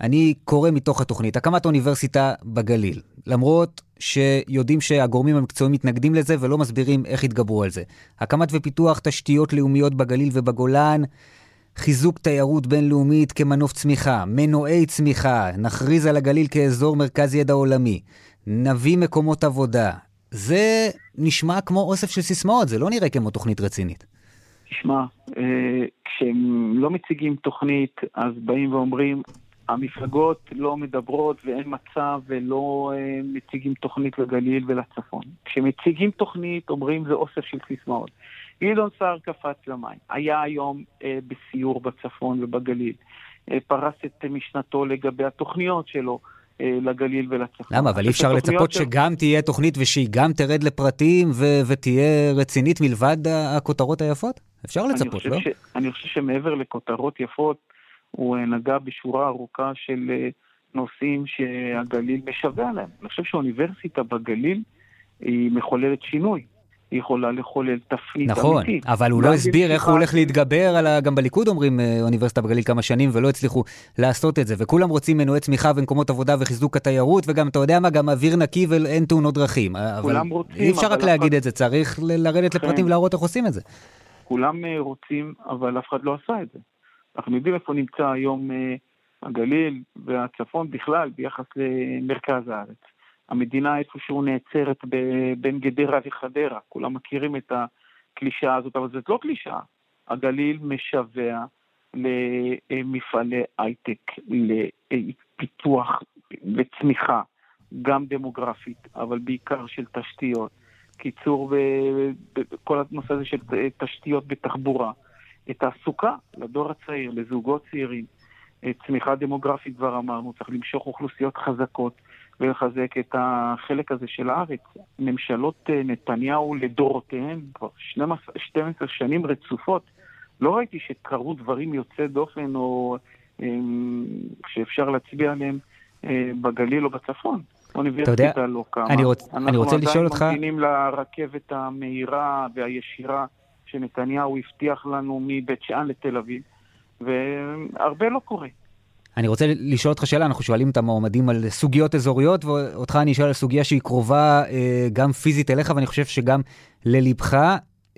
אני קורא מתוך התוכנית, הקמת אוניברסיטה בגליל, למרות שיודעים שהגורמים המקצועיים מתנגדים לזה ולא מסבירים איך יתגברו על זה. הקמת ופיתוח תשתיות לאומיות בגליל ובגולן, חיזוק תיירות בינלאומית כמנוף צמיחה, מנועי צמיחה, נכריז על הגליל כאזור מרכז ידע עולמי, נביא מקומות עבודה. זה נשמע כמו אוסף של סיסמאות, זה לא נראה כמו תוכנית רצינית. תשמע, אה, כשהם לא מציגים תוכנית, אז באים ואומרים, המפלגות לא מדברות ואין מצב ולא אה, מציגים תוכנית לגליל ולצפון. כשמציגים תוכנית, אומרים זה אוסף של סיסמאות. גדעון סער קפץ למים, היה היום אה, בסיור בצפון ובגליל, פרס את משנתו לגבי התוכניות שלו. אה, לגליל ולצפון. למה? אבל אי אפשר לצפות שגם תהיה תוכנית ושהיא גם תרד לפרטים ו- ותהיה רצינית מלבד הכותרות היפות? אפשר אני לצפות, חושב לא? ש, אני חושב שמעבר לכותרות יפות, הוא אה, נגע בשורה ארוכה של אה, נושאים שהגליל משווע להם. אני חושב שאוניברסיטה בגליל היא מחוללת שינוי. היא יכולה לחולל תפנית נכון, אמיתית. אבל הוא לא הסביר איך הוא הולך להתגבר על ה... גם בליכוד אומרים אה, אוניברסיטה בגליל כמה שנים ולא הצליחו לעשות את זה, וכולם רוצים מנועי צמיחה ומקומות עבודה וחיזוק התיירות, וגם, אתה יודע מה, גם אוויר נקי ואין תאונות דרכים. אה, אבל כולם רוצים, אי אפשר אבל רק להגיד את זה, צריך לרדת כן. לפרטים ולהראות איך עושים את זה. כולם אה, רוצים, אבל אף אחד לא עשה את זה. אנחנו יודעים איפה נמצא היום הגליל והצפון בכלל ביחס למרכז הארץ. המדינה איפשהו נעצרת בין גדרה לחדרה. כולם מכירים את הקלישאה הזאת, אבל זאת לא קלישאה. הגליל משווע למפעלי הייטק, לפיתוח וצמיחה, גם דמוגרפית, אבל בעיקר של תשתיות. קיצור, בכל הנושא הזה של תשתיות בתחבורה. תעסוקה לדור הצעיר, לזוגות צעירים. צמיחה דמוגרפית כבר אמרנו, צריך למשוך אוכלוסיות חזקות ולחזק את החלק הזה של הארץ. ממשלות נתניהו לדורותיהן, כבר 12, 12 שנים רצופות, לא ראיתי שקרו דברים יוצאי דופן או שאפשר להצביע עליהם בגליל או בצפון. אוניברסיטה לא קמה. אני, רוצ, אני רוצה לשאול אותך... אנחנו עדיין ממתינים לרכבת המהירה והישירה שנתניהו הבטיח לנו מבית שאן לתל אביב, והרבה לא קורה. אני רוצה לשאול אותך שאלה, אנחנו שואלים את המועמדים על סוגיות אזוריות, ואותך אני אשאל על סוגיה שהיא קרובה אה, גם פיזית אליך, ואני חושב שגם ללבך.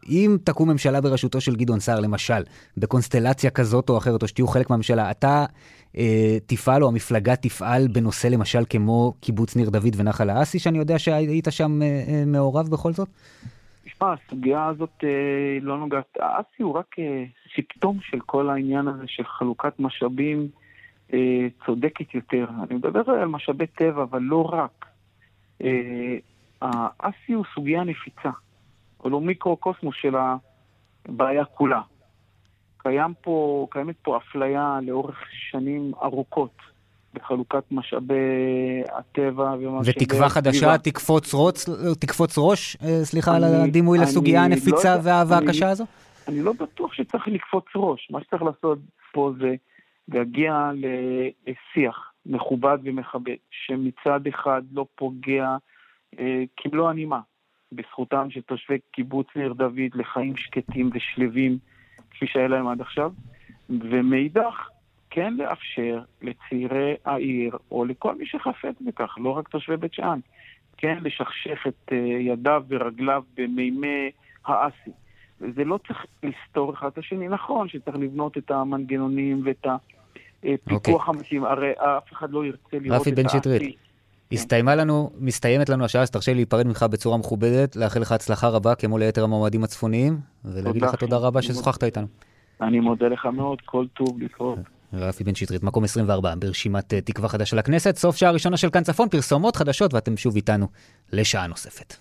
אם תקום ממשלה בראשותו של גדעון סער, למשל, בקונסטלציה כזאת או אחרת, או שתהיו חלק מהממשלה, אתה אה, תפעל או המפלגה תפעל בנושא למשל כמו קיבוץ ניר דוד ונחל האסי, שאני יודע שהיית שם אה, אה, מעורב בכל זאת? תשמע, הסוגיה הזאת אה, לא נוגעת, האסי הוא רק אה, סיפטום של כל העניין הזה של חלוקת משאבים אה, צודקת יותר. אני מדבר על משאבי טבע, אבל לא רק. אה, האסי הוא סוגיה נפיצה. אבל הוא מיקרו-קוסמוס של הבעיה כולה. קיים פה, קיימת פה אפליה לאורך שנים ארוכות בחלוקת משאבי הטבע ומשאבי... ותקווה חדשה תקפוץ, רוץ, תקפוץ ראש, אה, סליחה על הדימוי לסוגיה אני הנפיצה לא- והאהבה אני- הקשה הזו? אני לא בטוח שצריך לקפוץ ראש. מה שצריך לעשות פה זה להגיע לשיח מכובד ומכבד, שמצד אחד לא פוגע אה, כמלוא הנימה בזכותם של תושבי קיבוץ ניר דוד לחיים שקטים ושלווים כפי שהיה להם עד עכשיו, ומאידך כן לאפשר לצעירי העיר, או לכל מי שחפץ בכך, לא רק תושבי בית שאן, כן לשכשך את אה, ידיו ורגליו במימי האסי. וזה לא צריך לסתור אחד את השני. נכון שצריך לבנות את המנגנונים ואת הפיקוח המתאים, הרי אף אחד לא ירצה לראות רפי את בן האסי. שטרית. הסתיימה לנו, מסתיימת לנו השעה, אז תרשה לי להיפרד ממך בצורה מכובדת, לאחל לך הצלחה רבה, כמו ליתר המועמדים הצפוניים, ולהגיד לך תודה. רבה ששוחחת איתנו. אני מודה לך מאוד, כל טוב לקרוא. רפי בן שטרית, מקום 24 ברשימת אה, תקווה חדשה של הכנסת, סוף שעה ראשונה של כאן צפון, פרסומות חדשות, ואתם שוב איתנו לשעה נוספת.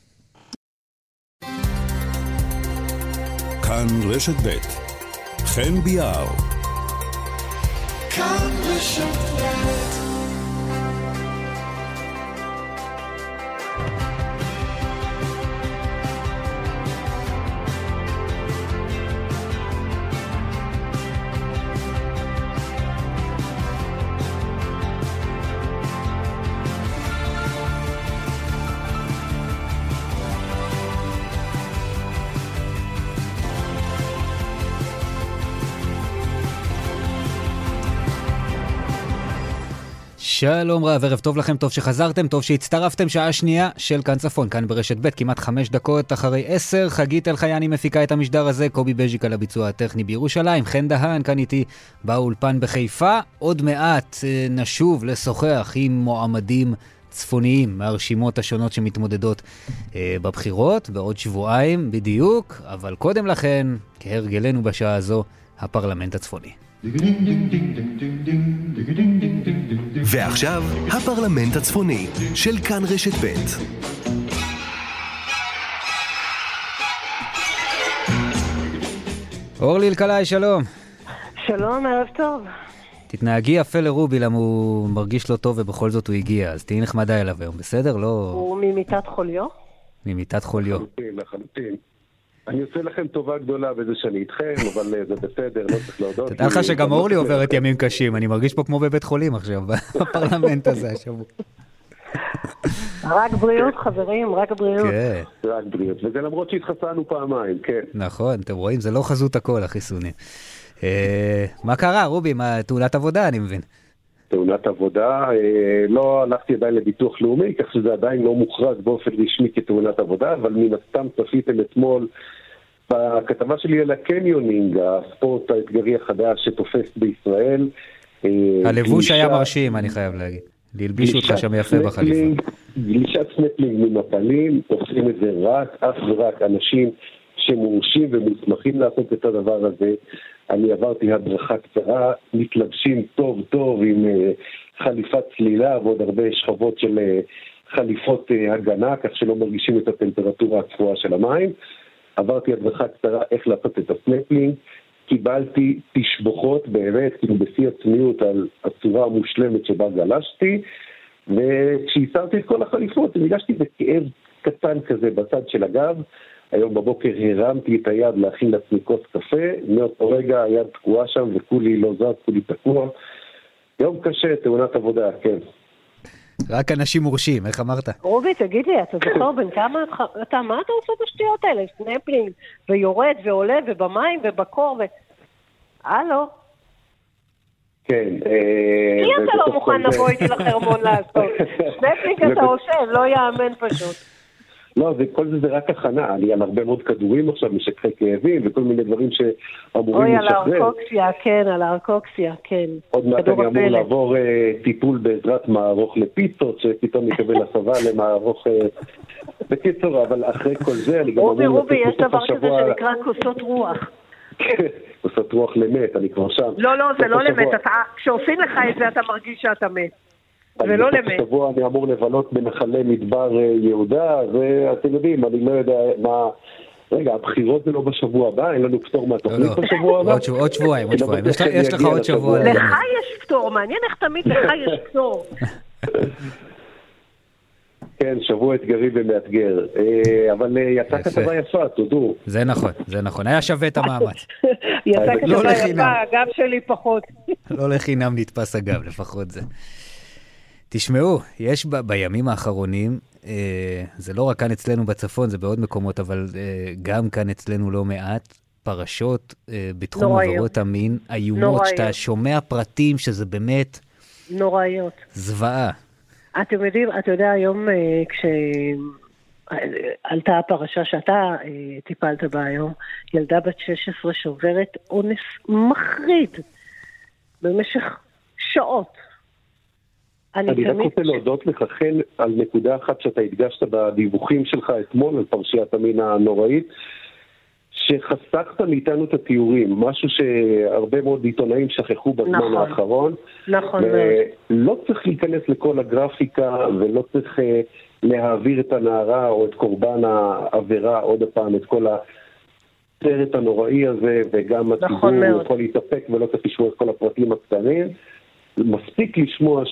כאן רשת ב' חן ביאר כאן רשת ב' שלום רב, ערב טוב לכם, טוב שחזרתם, טוב שהצטרפתם, שעה שנייה של כאן צפון, כאן ברשת ב', כמעט חמש דקות אחרי עשר, חגית אלחייני מפיקה את המשדר הזה, קובי בז'יק על הביצוע הטכני בירושלים, חן דהן כאן איתי באולפן בחיפה, עוד מעט אה, נשוב לשוחח עם מועמדים צפוניים מהרשימות השונות שמתמודדות אה, בבחירות, בעוד שבועיים בדיוק, אבל קודם לכן, כהרגלנו בשעה הזו, הפרלמנט הצפוני. ועכשיו, הפרלמנט הצפוני של כאן רשת ב'. אורלי אלקלעי, שלום. שלום, ערב טוב. תתנהגי יפה לרובי, למה הוא מרגיש לא טוב ובכל זאת הוא הגיע, אז תהיי נחמדה אליו היום, בסדר? לא הוא ממיטת חוליו? ממיטת חוליו. לחלוטין, לחלוטין. אני עושה לכם טובה גדולה בזה שאני איתכם, אבל אה, זה בסדר, לא צריך להודות. תדע לך לי, שגם גם אורלי עוברת. ימים קשים, אני מרגיש פה כמו בבית חולים עכשיו, בפרלמנט הזה השבוע. רק בריאות, חברים, רק בריאות. כן, רק בריאות, וזה למרות שהתחסנו פעמיים, כן. נכון, אתם רואים, זה לא חזות הכל, החיסונים. אה, מה קרה, רובי? מה, תאונת עבודה, אני מבין. תאונת עבודה, אה, לא הלכתי עדיין לביטוח לאומי, כך שזה עדיין לא מוכרז באופן רשמי כתאונת עבודה, אבל מן הסתם צפיתם אתמול בכתבה שלי על ה canyoning, הספורט האתגרי החדש שתופס בישראל. אה, הלבוש היה מרשים, אני חייב להגיד. הלבישו אותך שם יפה בחליפה. גלישת סנפלינג ממפלים, עושים את זה רק, אך ורק אנשים שמורשים ומוסמכים לעשות את הדבר הזה. אני עברתי הדרכה קצרה, מתלבשים טוב טוב עם אה, חליפת צלילה ועוד הרבה שכבות של אה, חליפות אה, הגנה, כך שלא מרגישים את הטמפרטורה הקפואה של המים. עברתי הדרכה קצרה איך לעשות את הסנפלינג, קיבלתי תשבוכות באמת, כאילו בשיא הצניעות על הצורה המושלמת שבה גלשתי, וכשהסרתי את כל החליפות, הרגשתי בכאב קטן כזה בצד של הגב. היום בבוקר הרמתי את היד להכין לעצמי כוס קפה, מאותו רגע היד תקועה שם וכולי לא זז, כולי תקוע. יום קשה, תאונת עבודה, כן. רק אנשים מורשים, איך אמרת? רובי, תגיד לי, אתה זוכר בן כמה את- אתה, מה אתה עושה בשטויות האלה? סנפלינג, ויורד ועולה, ובמים, ובקור, ו... הלו? כן. אה, מי אתה לא מוכן לבוא איתי לחרמון לעשות? סנפלינג אתה עושה, לא יאמן פשוט. לא, זה, כל זה זה רק הכנה, אני על הרבה מאוד כדורים עכשיו, משככי כאבים וכל מיני דברים שאמורים אוי, על לשחרר. הארקוקסיה, כן, על הארקוקסיה, כן. עוד מעט אני אמור. לעבור אה, טיפול בעזרת מערוך לפיצות, שפתאום יקבל הסבה למערוך... אה, בקיצור, אבל אחרי כל זה אני גם אמור... רובי, רובי, יש דבר כזה שנקרא כוסות רוח. כוסות רוח למת, אני כבר שם. לא, לא, זה לא למת. אתה- כשעושים לך את זה אתה מרגיש שאתה מת. ולא למת. השבוע אני אמור לבלות בנחלי מדבר אה, יהודה, ואתם יודעים, אני לא יודע מה רגע, הבחירות זה לא בשבוע הבא? אין לנו פטור לא, מהתוכנית לא. בשבוע הבא? עוד שבוע- עוד שבועיים, עוד לא שבועיים. יש לך- יש לך עוד שבוע. לך יש פטור, מעניין איך תמיד לך יש פטור. כן, שבוע אתגרי ומאתגר. אה, אבל אה, יצאה יפה. כתבה יפה, תודו. זה נכון, זה נכון. היה שווה את המאמץ. יצא לא כתבה לחינם. יפה, הגב שלי פחות. לא לחינם נתפס הגב, לפחות זה. תשמעו, יש ב, בימים האחרונים, אה, זה לא רק כאן אצלנו בצפון, זה בעוד מקומות, אבל אה, גם כאן אצלנו לא מעט, פרשות אה, בתחום נוראיות. עבירות המין, איומות, נוראיות. שאתה שומע פרטים שזה באמת נוראיות. זוועה. אתם יודעים, אתה יודע, היום אה, כשעלתה הפרשה שאתה אה, טיפלת בה היום, ילדה בת 16 שעוברת אונס מחריד במשך שעות. אני רק תמיד- רוצה להודות לך, חן, על נקודה אחת שאתה הדגשת בדיווחים שלך אתמול על פרשיית המין הנוראית, שחסכת מאיתנו את התיאורים, משהו שהרבה מאוד עיתונאים שכחו בזמן נכון. האחרון. נכון מאוד. ולא צריך להיכנס לכל הגרפיקה, ולא צריך אה, להעביר את הנערה או את קורבן העבירה עוד פעם, את כל הסרט הנוראי הזה, וגם הציבור נכון מאוד. יכול להתאפק ולא צריך לשמוע את כל הפרטים הקטנים. מספיק לשמוע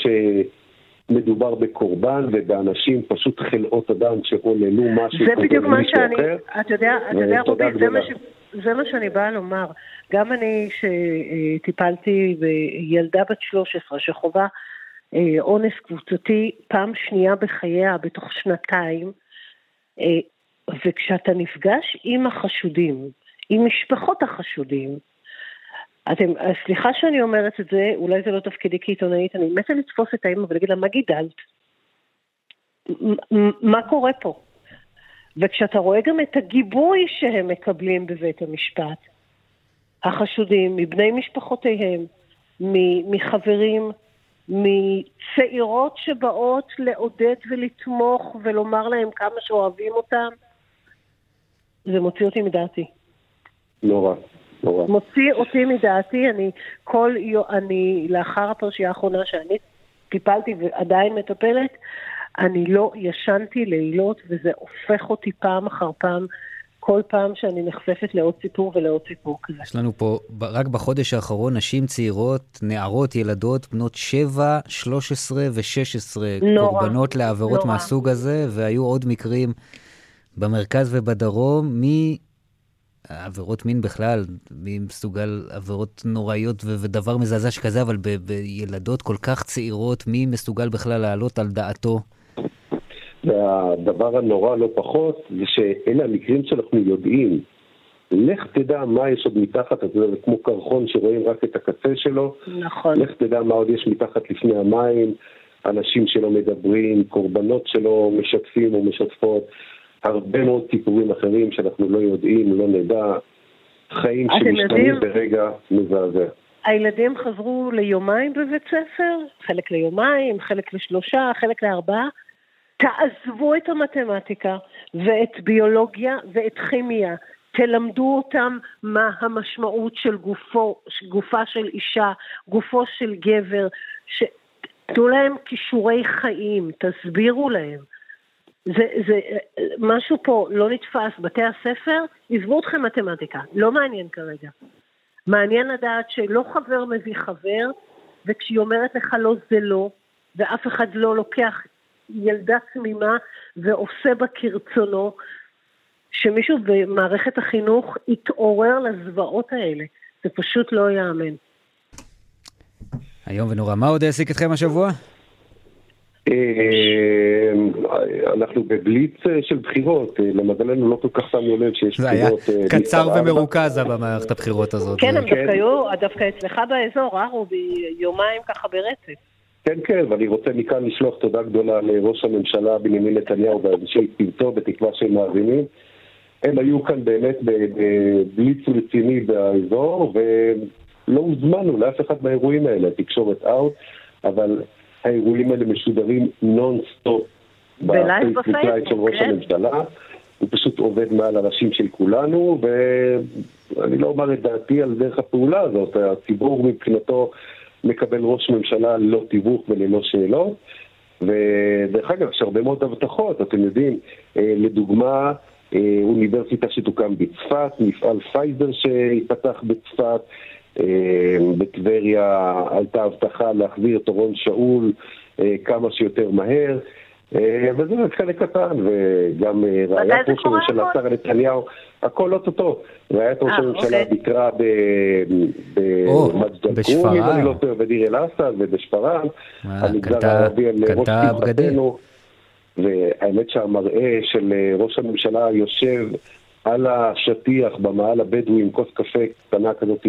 שמדובר בקורבן ובאנשים פשוט חלאות אדם שעוללו משהו זה בדיוק מה שאני, אחר. אתה יודע, אתה יודע, ותודה רובי, זה מה, גדולה. ש, זה מה שאני באה לומר. גם אני שטיפלתי בילדה בת 13 שחווה אה, אונס קבוצתי פעם שנייה בחייה בתוך שנתיים, אה, וכשאתה נפגש עם החשודים, עם משפחות החשודים, אתם, סליחה שאני אומרת את זה, אולי זה לא תפקידי כעיתונאית, אני מתה לתפוס את האמא ולהגיד לה, מה גידלת? מה קורה פה? וכשאתה רואה גם את הגיבוי שהם מקבלים בבית המשפט, החשודים, מבני משפחותיהם, מחברים, מצעירות שבאות לעודד ולתמוך ולומר להם כמה שאוהבים אותם, זה מוציא אותי מדעתי. נורא, נורא. מוציא אותי מדעתי, אני כל יום, אני לאחר הפרשייה האחרונה שאני טיפלתי ועדיין מטפלת, אני לא ישנתי לילות וזה הופך אותי פעם אחר פעם, כל פעם שאני נחשפת לעוד סיפור ולעוד סיפור כזה. יש לנו פה, רק בחודש האחרון, נשים צעירות, נערות, ילדות, בנות 7, 13 ו-16, נורא, קורבנות לעבירות נורא. מהסוג הזה, והיו עוד מקרים במרכז ובדרום, מעבירות מין בכלל, מי מסוגל עבירות נוראיות ו- ודבר מזעזע שכזה, אבל ב- בילדות כל כך צעירות, מי מסוגל בכלל להעלות על דעתו? והדבר הנורא לא פחות, זה שאלה המקרים שאנחנו יודעים. לך תדע מה יש עוד מתחת, אז זה כמו קרחון שרואים רק את הקצה שלו. נכון. לך תדע מה עוד יש מתחת לפני המים, אנשים שלא מדברים, קורבנות שלא משתפים או משתפות, הרבה מאוד סיפורים אחרים שאנחנו לא יודעים, לא נדע, חיים אתם שמשתנים ברגע מזעזע. הילדים חזרו ליומיים בבית ספר, חלק ליומיים, חלק לשלושה, חלק לארבעה. תעזבו את המתמטיקה ואת ביולוגיה ואת כימיה. תלמדו אותם מה המשמעות של גופו, גופה של אישה, גופו של גבר, ש... תנו להם כישורי חיים, תסבירו להם. זה, זה, משהו פה לא נתפס, בתי הספר, עזבו אתכם מתמטיקה, לא מעניין כרגע. מעניין לדעת שלא חבר מביא חבר, וכשהיא אומרת לך לא זה לא, ואף אחד לא לוקח ילדה תמימה ועושה בה כרצונו, שמישהו במערכת החינוך יתעורר לזוועות האלה. זה פשוט לא ייאמן. איום ונורא. מה עוד העסיק אתכם השבוע? אה, אנחנו בבליץ אה, של בחירות, אה, למזלנו לא כל כך שמנו לב שיש זה היה בחירות. קצר. ומרוכז במערכת הבחירות הזאת. כן, הם דווקא היו, דווקא אצלך באזור, אה, רובי? יומיים ככה ברצף. כן, כן, ואני רוצה מכאן לשלוח תודה גדולה לראש הממשלה בנימין נתניהו ואנשי צוותו, בתקווה שהם מאזינים. הם היו כאן באמת בבליץ רציני באזור, ולא הוזמנו לאף אחד מהאירועים האלה, התקשורת out, אבל האירועים האלה משודרים nonstop ב live בפייסבוק של ראש כן. הממשלה. הוא פשוט עובד מעל הראשים של כולנו, ואני לא אומר את דעתי על דרך הפעולה הזאת, הציבור מבחינתו מקבל ראש ממשלה ללא תיווך וללא שאלות. ודרך אגב, יש הרבה מאוד הבטחות, אתם יודעים, אה, לדוגמה, אה, אוניברסיטה שתוקם בצפת, מפעל פייזר שיפתח בצפת, בטבריה הייתה הבטחה להחזיר את אורון שאול אה, כמה שיותר מהר. אה, וזה רק חלק קטן, וגם אה, רעיית זה ראש הממשלה, הכל? שרה נתניהו, הכל אוטוטו. רעיית ראש אה, הממשלה אוקיי. ביקרה ב- או, במג'ד אל-כרום. אם אני לא טועה, בדיר אל-אסד ובשפרעם. אה, המגזר הערבי על ראש. שמחתנו. והאמת שהמראה של אה, ראש הממשלה יושב על השטיח במאהל הבדואי עם כוס קפה קטנה כזאת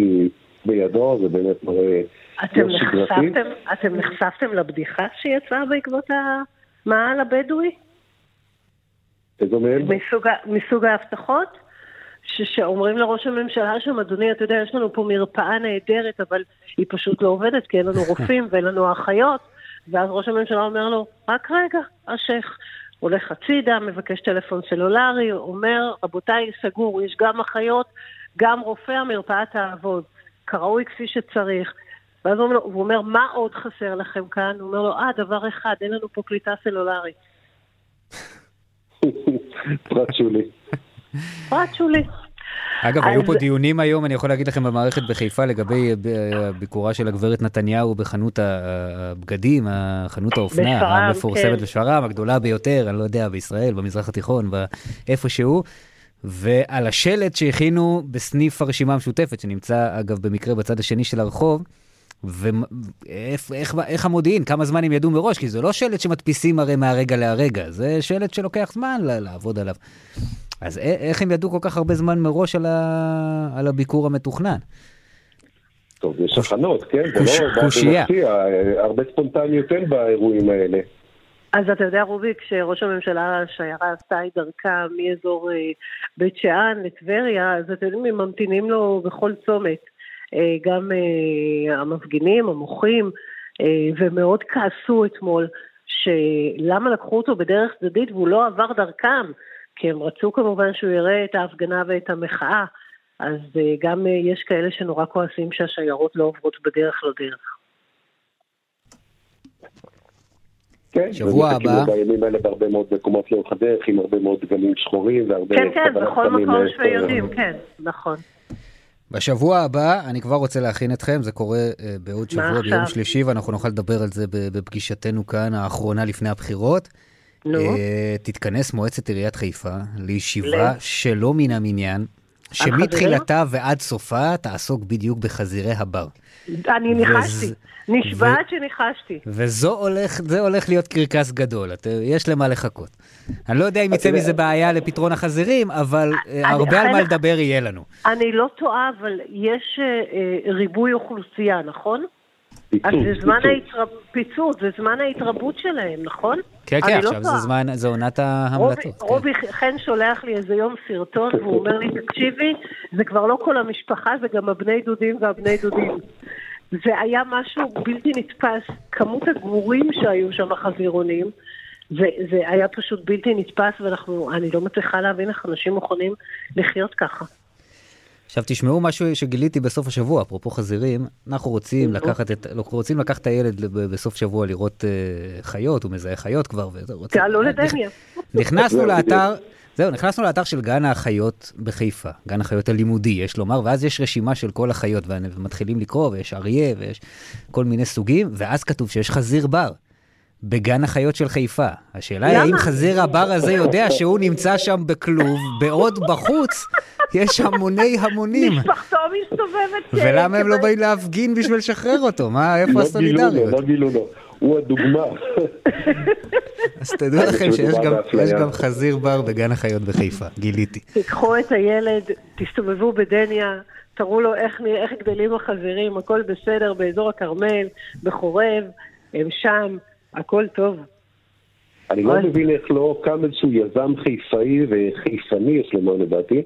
בידו, זה באמת מראה אתם. נחשפתם, אתם נחשפתם לבדיחה שיצאה בעקבות המעל הבדואי? איזו מהם? מסוג, מסוג ההבטחות? ש- שאומרים לראש הממשלה שם, אדוני, אתה יודע, יש לנו פה מרפאה נהדרת, אבל היא פשוט לא עובדת, כי אין לנו רופאים ואין לנו אחיות. ואז ראש הממשלה אומר לו, רק רגע, השייח. הולך הצידה, מבקש טלפון סלולרי, אומר, רבותיי, סגור, יש גם אחיות, גם רופא, המרפאה תעבוד, כראוי כפי שצריך. ואז הוא אומר, הוא אומר, מה עוד חסר לכם כאן? הוא אומר לו, אה, דבר אחד, אין לנו פה קליטה סלולרית. פרט שולי. פרט שולי. אגב, אז- היו פה דיונים היום, אני יכול להגיד לכם, במערכת בחיפה לגבי אה, ב- אה, ביקורה של הגברת נתניהו בחנות הבגדים, חנות האופנה המפורסמת כן. בשפרעם, הגדולה ביותר, אני לא יודע, בישראל, במזרח התיכון, איפשהו. ועל השלט שהכינו בסניף הרשימה המשותפת, שנמצא אגב במקרה בצד השני של הרחוב, ואיך המודיעין, כמה זמן הם ידעו מראש, כי זה לא שלט שמדפיסים הרי מהרגע להרגע, זה שלט שלוקח זמן לעבוד עליו. אז איך הם ידעו כל כך הרבה זמן מראש על, ה... על הביקור המתוכנן? טוב, יש הכנות, כן? זה לא קושייה. במפתיע, הרבה ספונטניות אין באירועים האלה. אז אתה יודע, רובי, כשראש הממשלה, השיירה עשתה את דרכה מאזור אה, בית שאן לטבריה, אז אתם יודעים, הם ממתינים לו בכל צומת. אה, גם אה, המפגינים, המוחים, ומאוד כעסו אתמול, שלמה לקחו אותו בדרך צדדית והוא לא עבר דרכם, כי הם רצו כמובן שהוא יראה את ההפגנה ואת המחאה. אז גם יש כאלה שנורא כועסים שהשיירות לא עוברות בדרך לא דרך. כן, שבוע הבא. בימים האלה בהרבה מאוד מקומות לאורך הדרך, עם הרבה מאוד דגלים שחורים והרבה כן, כן, בכל מקום שיודעים, כן, נכון. בשבוע הבא, אני כבר רוצה להכין אתכם, זה קורה אה, בעוד שבוע? ביום שלישי, ואנחנו נוכל לדבר על זה בפגישתנו כאן, האחרונה לפני הבחירות. נו. אה, תתכנס מועצת עיריית חיפה לישיבה ל- שלא מן המניין? שמתחילתה ועד סופה תעסוק בדיוק בחזירי הבר. אני ניחשתי, נשבעת שניחשתי. וזה הולך, זה הולך להיות קרקס גדול, את, יש למה לחכות. אני לא יודע אם יצא מזה בעיה לפתרון החזירים, אבל אה, אני- הרבה על מה חלק- לדבר יהיה לנו. אני לא טועה, אבל יש אה, אה, ריבוי אוכלוסייה, נכון? אז פיצוץ, זה זמן פיצוץ. ההתרב... פיצוץ, זה זמן ההתרבות שלהם, נכון? כן, כן, לא עכשיו זה טועה. זמן, זה עונת רובי, ההמלטות. כן. רובי חן שולח לי איזה יום סרטון, והוא אומר לי, תקשיבי, זה כבר לא כל המשפחה, זה גם הבני דודים והבני דודים. זה היה משהו בלתי נתפס, כמות הגורים שהיו שם החזירונים, זה, זה היה פשוט בלתי נתפס, ואנחנו, אני לא מצליחה להבין איך אנשים מוכנים לחיות ככה. עכשיו תשמעו משהו שגיליתי בסוף השבוע, אפרופו חזירים, אנחנו רוצים לקחת את, אנחנו רוצים לקחת את הילד בסוף שבוע לראות אה, חיות, הוא מזהה חיות כבר, וזה רוצה... תעלו נכ- לדניה. נכנסנו זהו, לאתר, זהו, נכנסנו לאתר של גן החיות בחיפה, גן החיות הלימודי, יש לומר, ואז יש רשימה של כל החיות, ומתחילים לקרוא, ויש אריה, ויש כל מיני סוגים, ואז כתוב שיש חזיר בר. בגן החיות של חיפה. השאלה היא? האם חזיר הבר הזה יודע שהוא נמצא שם בכלוב, בעוד בחוץ יש המוני המונים. משפחתו מסתובבת. ולמה הם לא באים להפגין בשביל לשחרר אותו? מה, איפה לא גילו לו, הסולידריות? לא גילו לו. הוא הדוגמה. אז תדעו לכם שיש גם- חזיר בר בגן החיות בחיפה, גיליתי. תיקחו את הילד, תסתובבו בדניה, תראו לו איך, איך גדלים החזירים, הכל בסדר באזור הכרמל, בחורב, הם שם, הכל טוב. אני לא. מבין איך לא קם איזשהו יזם חיפאי וחיפני, יש לומר לדעתי,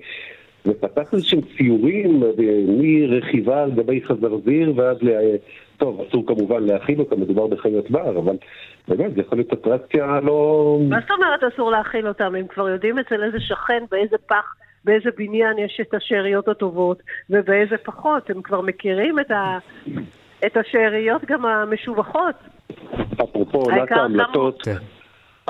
ופתח איזשהם ציורים מרכיבה על גבי חזרזיר ועד ל... טוב, אסור כמובן להאכיל אותם, מדובר בחיות בר, אבל באמת, זה יכול להיות אטרקציה לא... מה זאת אומרת אסור להאכיל אותם? הם כבר יודעים אצל איזה שכן, באיזה פח, באיזה בניין יש את השאריות הטובות, ובאיזה פחות. הם כבר מכירים את, ה... את השאריות גם המשובחות. אפרופו עונת ההמלטות, כן.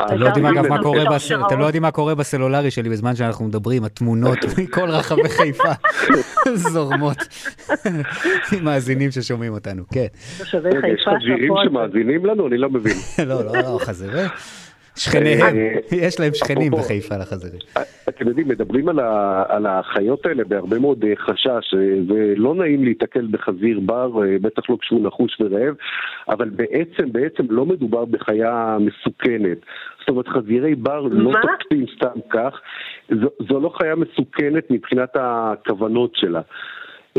אתם לא יודעים אגב מה קורה בס-. אתם לא יודעים מה קורה בסלולרי שלי בזמן שאנחנו מדברים, התמונות מכל רחבי חיפה זורמות. עם מאזינים ששומעים אותנו, כן. רגע, יש זה. שמאזינים לנו? אני לא מבין. לא, לא, לא, חזירים. שכניהם, אה, יש להם שכנים אפרופו- בחיפה לחזירים. אתם יודעים, מדברים על, החיות האלה בהרבה מאוד אה, חשש, אה, ולא נעים להיתקל בחזיר בר, אה, בטח לא כשהוא נחוש ורעב, אבל בעצם, בעצם לא מדובר בחיה מסוכנת. זאת אומרת, חזירי בר לא? תוקפים סתם כך, זו לא חיה מסוכנת מבחינת הכוונות שלה.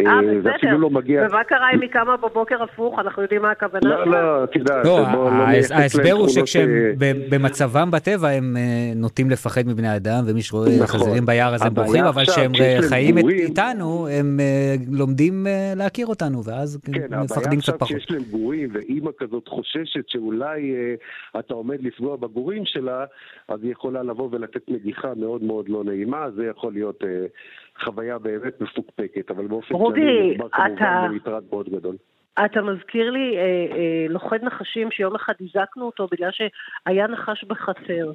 אה, אה, בסדר. ואפילו לא מגיע... ומה קרה אם היא קמה בבוקר הפוך? אנחנו יודעים מה הכוונה לא, לא, את יודעת, לא, לא ההסבר הוא שכשהם אה, ב- במצבם בטבע הם נוטים לפחד מבני אדם ומי שרואה נכון. חזירים ביער אז הם הבעיה בורחים אבל עכשיו, כשהם חיים איתנו הם לומדים להכיר אותנו ואז כן, הבעיה מפחדים קצת עכשיו פחות. שיש להם גורים, ואימא כזאת חוששת שאולי אתה עומד לפגוע בגורים שלה, אז היא יכולה לבוא ולתת נגיחה מאוד מאוד לא נעימה, זה יכול להיות חוויה באמת מפוקפקת, אבל באופן כללי מדובר אתה- כמובן במטרד מאוד גדול. אתה מזכיר לי אה, אה, לוכד נחשים שיום אחד הזקנו אותו בגלל שהיה נחש בחצר.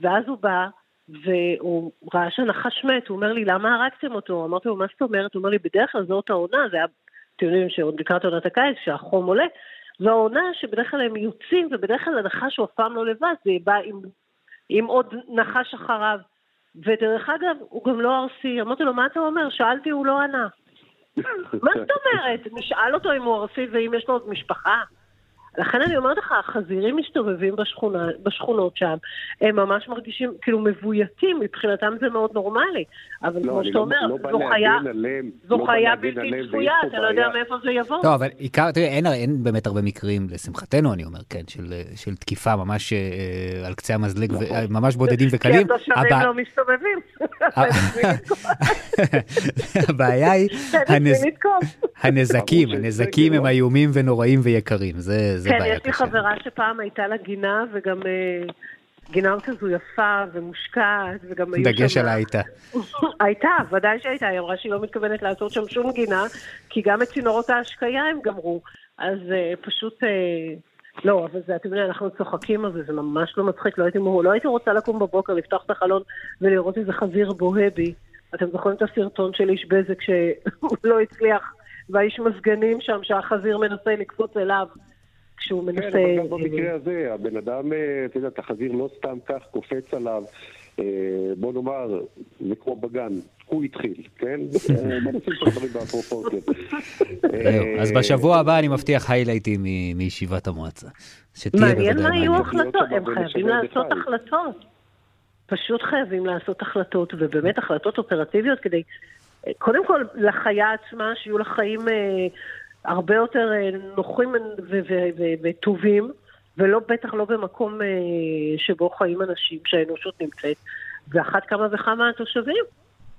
ואז הוא בא, והוא ראה שהנחש מת, הוא אומר לי, למה הרגתם אותו? אמרתי לו, מה זאת אומרת? הוא אומר לי, בדרך כלל זאת העונה, זה היה, אתם יודעים שעוד לקראת עונת הקיץ, שהחום עולה, זו העונה שבדרך כלל הם יוצאים, ובדרך כלל הנחש הוא אף פעם לא לבד, זה בא עם, עם עוד נחש אחריו. ודרך אגב, הוא גם לא ארסי. אמרתי לו, מה אתה אומר? שאלתי, הוא לא ענה. מה זאת אומרת? נשאל אותו אם הוא ארסי ואם יש לו עוד משפחה. לכן אני אומרת לך, החזירים מסתובבים בשכונה, בשכונות שם, הם ממש מרגישים כאילו מבויתים, מבחינתם זה מאוד נורמלי. אבל לא, כמו אני שאתה לא- אומר, לא זו חיה, עליהם, זו לא חיה בלתי צפויה, אתה לא יודע. מאיפה זה יבוא. לא, אבל עיקר, תראה, אין, אין באמת הרבה מקרים, לשמחתנו אני אומר, כן, של, של תקיפה ממש אה, על קצה המזלג, ו- ממש בודדים וקלים. כי התושבים הבע- לא מסתובבים. הבעיה היא הם הנז... הנזקים, הנזקים הם לא? איומים ונוראים ויקרים, זה, זה כן, בעיה יש לי. חברה שפעם הייתה לה גינה, וגם אה, גינה כזו יפה ומושקעת, וגם היו שם... דגש על הייתה. הייתה, ודאי שהייתה, היא אמרה שהיא לא מתכוונת לעשות שם שום גינה, כי גם את צינורות ההשקיה הם גמרו. אז uh, פשוט, uh, לא, אבל זה, אתם יודעים, אנחנו צוחקים על זה, זה ממש לא מצחיק, לא הייתי, לא הייתי רוצה לקום בבוקר, לפתוח את החלון ולראות איזה חזיר בוהה בי. אתם זוכרים את הסרטון של איש בזק שהוא לא הצליח, והאיש מזגנים שם, שהחזיר מנסה לקפוץ אליו. כשהוא כן, מנסה... אבל גם במקרה הזה, הבן אדם, אה, אתה יודע, החזיר לא סתם כך קופץ עליו. אה, בוא נאמר, זה כמו בגן, הוא התחיל, כן? אה, בוא נשים את הדברים בפרופורציות. זהו, אז אה, בשבוע הבא אני מבטיח היילייטים מ- מישיבת המועצה. מעניין מה יהיו. החלטות, הם חייבים לעשות. החלטות. פשוט חייבים לעשות החלטות, ובאמת החלטות אופרטיביות כדי, אה, קודם כל לחיה עצמה, שיהיו לה חיים אה, הרבה יותר אה, נוחים וטובים, ולא, בטח לא במקום אה, שבו חיים אנשים שהאנושות נמצאת, ואחת כמה וכמה התושבים.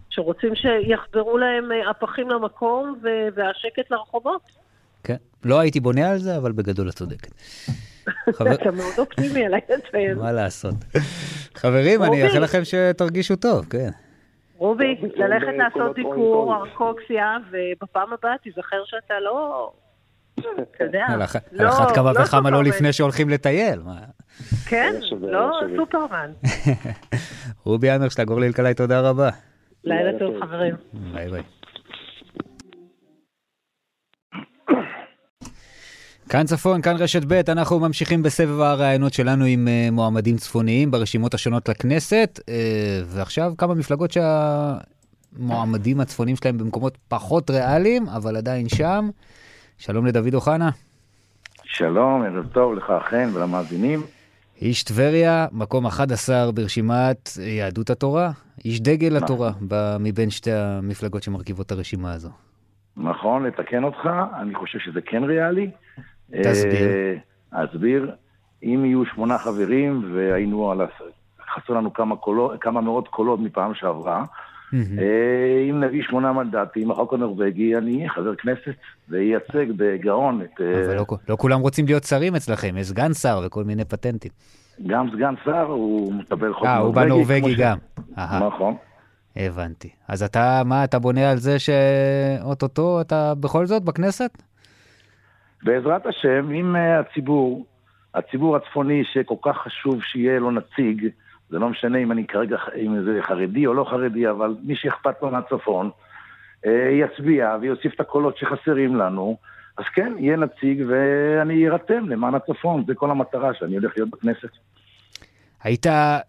שרוצים שיחזרו להם אה, הפחים למקום והשקט לרחובות. כן, לא הייתי בונה על זה, אבל בגדול את צודקת. אתה מאוד אופטימי עליי לציין. מה לעשות. חברים, אני. אאחל לכם שתרגישו טוב, כן. רובי, טוב, ללכת לעשות דיקור. ארקוקסיה, ובפעם הבאה תיזכר שאתה לא... אתה יודע, לא- על אחת כמה לא וכמה לא. לפני שהולכים לטייל. כן, לא. סופרמן. רובי אמרשטג, אורלי אלקלעי, תודה רבה. לילה טוב, חברים. ביי ביי. כאן צפון, כאן רשת ב', אנחנו ממשיכים בסבב הראיונות שלנו עם אה, מועמדים צפוניים ברשימות השונות לכנסת, אה, ועכשיו כמה מפלגות שהמועמדים הצפוניים שלהם במקומות פחות ריאליים, אבל עדיין שם. שלום לדוד אוחנה. שלום, ערב טוב לך אכן ולמאזינים. איש טבריה, מקום 11 ברשימת יהדות התורה, איש דגל נכון. התורה ב- מבין שתי המפלגות שמרכיבות את הרשימה הזו. נכון, לתקן אותך, אני חושב שזה כן ריאלי. תסביר. אה, אסביר. אם יהיו שמונה חברים והיינו על... חסרו לנו כמה, קולות, כמה מאות קולות מפעם שעברה, אה, אם נביא שמונה מנדטים, החוק הנורבגי, אני אהיה חבר כנסת וייצג בגאון את... אה, אבל לא, לא כולם רוצים להיות שרים אצלכם, יש סגן שר וכל מיני פטנטים. גם סגן שר, הוא מקבל חוק אה, הוא נורבגי. בנורבגי ש- גם. אהה, נכון. הבנתי. אז אתה, מה, אתה בונה על זה שאו-טו-טו אתה בכל זאת בכנסת? בעזרת השם, אם אה, הציבור הציבור הצפוני שכל כך חשוב שיהיה לו נציג, זה לא משנה אם אני כרגע, אם זה חרדי או לא חרדי, אבל מי שאכפת לו מהצפון, אה, יצביע ויוסיף את הקולות שחסרים לנו. אז כן, יהיה נציג ואני ארתם למען הצפון, זה כל המטרה שאני הולך להיות בכנסת. היית אה,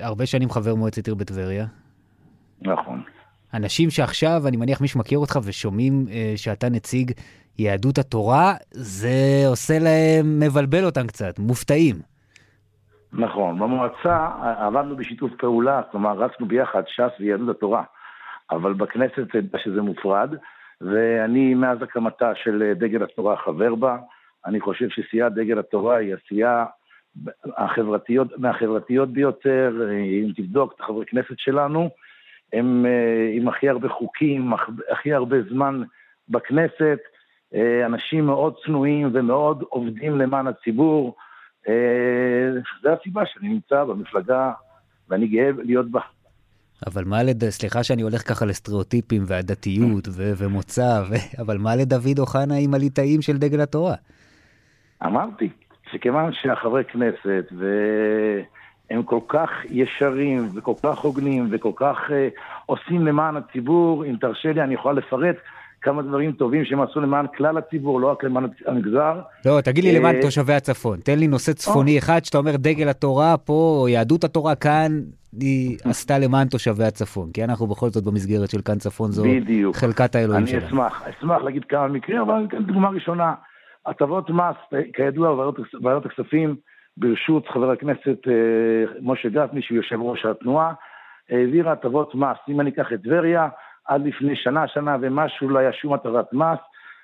הרבה שנים חבר מועצת עיר בטבריה. נכון. אנשים שעכשיו, אני מניח מי שמכיר אותך ושומעים אה, שאתה נציג יהדות התורה, זה עושה להם, מבלבל אותם קצת, מופתעים. נכון, במועצה עבדנו בשיתוף פעולה, כלומר רצנו ביחד, ש"ס ויהדות התורה, אבל בכנסת שזה מופרד, ואני מאז הקמתה של דגל התורה חבר בה, אני חושב שסיעת דגל התורה היא הסיעה החברתיות, מהחברתיות ביותר, אם תבדוק את החברי כנסת שלנו, הם אה, עם הכי הרבה חוקים, הכי הרבה זמן בכנסת, אה, אנשים מאוד צנועים ומאוד עובדים למען הציבור. אה, זו הסיבה שאני נמצא במפלגה ואני גאה להיות בה. אבל מה לד... סליחה שאני הולך ככה לסטריאוטיפים והדתיות ו... ומוצא, ו... אבל מה לדוד אוחנה עם הליטאים של דגל התורה? אמרתי, שכיוון שהחברי כנסת והם כל כך ישרים וכל כך הוגנים וכל כך uh, עושים למען הציבור, אם תרשה לי אני יכול לפרט כמה דברים טובים שהם עשו למען כלל הציבור, לא רק למען המגזר. לא, תגיד לי למען תושבי הצפון. תן לי נושא צפוני אחד שאתה אומר דגל התורה פה, או יהדות התורה כאן, היא עשתה למען תושבי הצפון. כי אנחנו בכל זאת במסגרת של כאן צפון, זו בדיוק. חלקת האלוהים שלנו. אני אשמח, אשמח להגיד כמה מקרים, אבל אני אתן דוגמה ראשונה. הטבות מס, כידוע, ועדת הכספים, ברשות חבר הכנסת משה גפני, שהוא יושב ראש התנועה, העבירה הטבות מס. אם אני אקח את טבריה, עד לפני שנה, שנה ומשהו לא היה שום הטבת מס,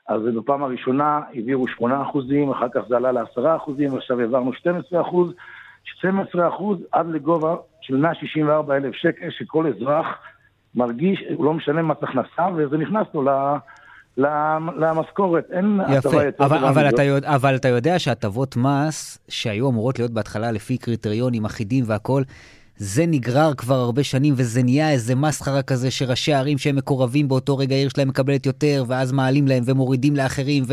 אז בפעם הראשונה העבירו 8 אחוזים, אחר כך זה עלה ל-10 אחוזים, ועכשיו העברנו 12 אחוז, 12 אחוז עד לגובה של 164 אלף שקל, שכל אזרח מרגיש, הוא לא משלם מס הכנסה, וזה נכנס לו ל... למשכורת, אין הטבה יותר אבל, אבל, אתה יודע, אבל אתה יודע שהטבות מס שהיו אמורות להיות בהתחלה לפי קריטריונים אחידים והכול, זה נגרר כבר הרבה שנים וזה נהיה איזה מסחרה כזה שראשי ערים שהם מקורבים באותו רגע העיר שלהם מקבלת יותר ואז מעלים להם ומורידים לאחרים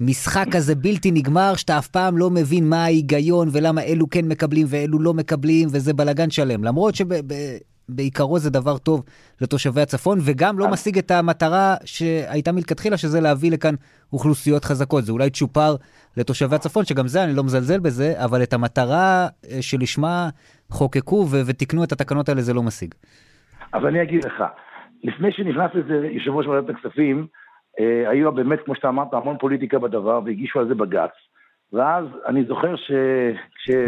ומשחק כזה בלתי נגמר שאתה אף פעם לא מבין מה ההיגיון ולמה אלו כן מקבלים ואלו לא מקבלים וזה בלאגן שלם. למרות שבעיקרו זה דבר טוב לתושבי הצפון וגם לא משיג את המטרה שהייתה מלכתחילה שזה להביא לכאן אוכלוסיות חזקות זה אולי צ'ופר לתושבי הצפון שגם זה אני לא מזלזל בזה אבל את המטרה אה, שלשמה חוקקו ו- ותיקנו את התקנות האלה, זה לא משיג. אז אני אגיד לך, לפני שנכנס לזה יושב ראש ועדת הכספים, אה, היו באמת, כמו שאתה אמרת, המון פוליטיקה בדבר, והגישו על זה בג"ץ. ואז אני זוכר ש...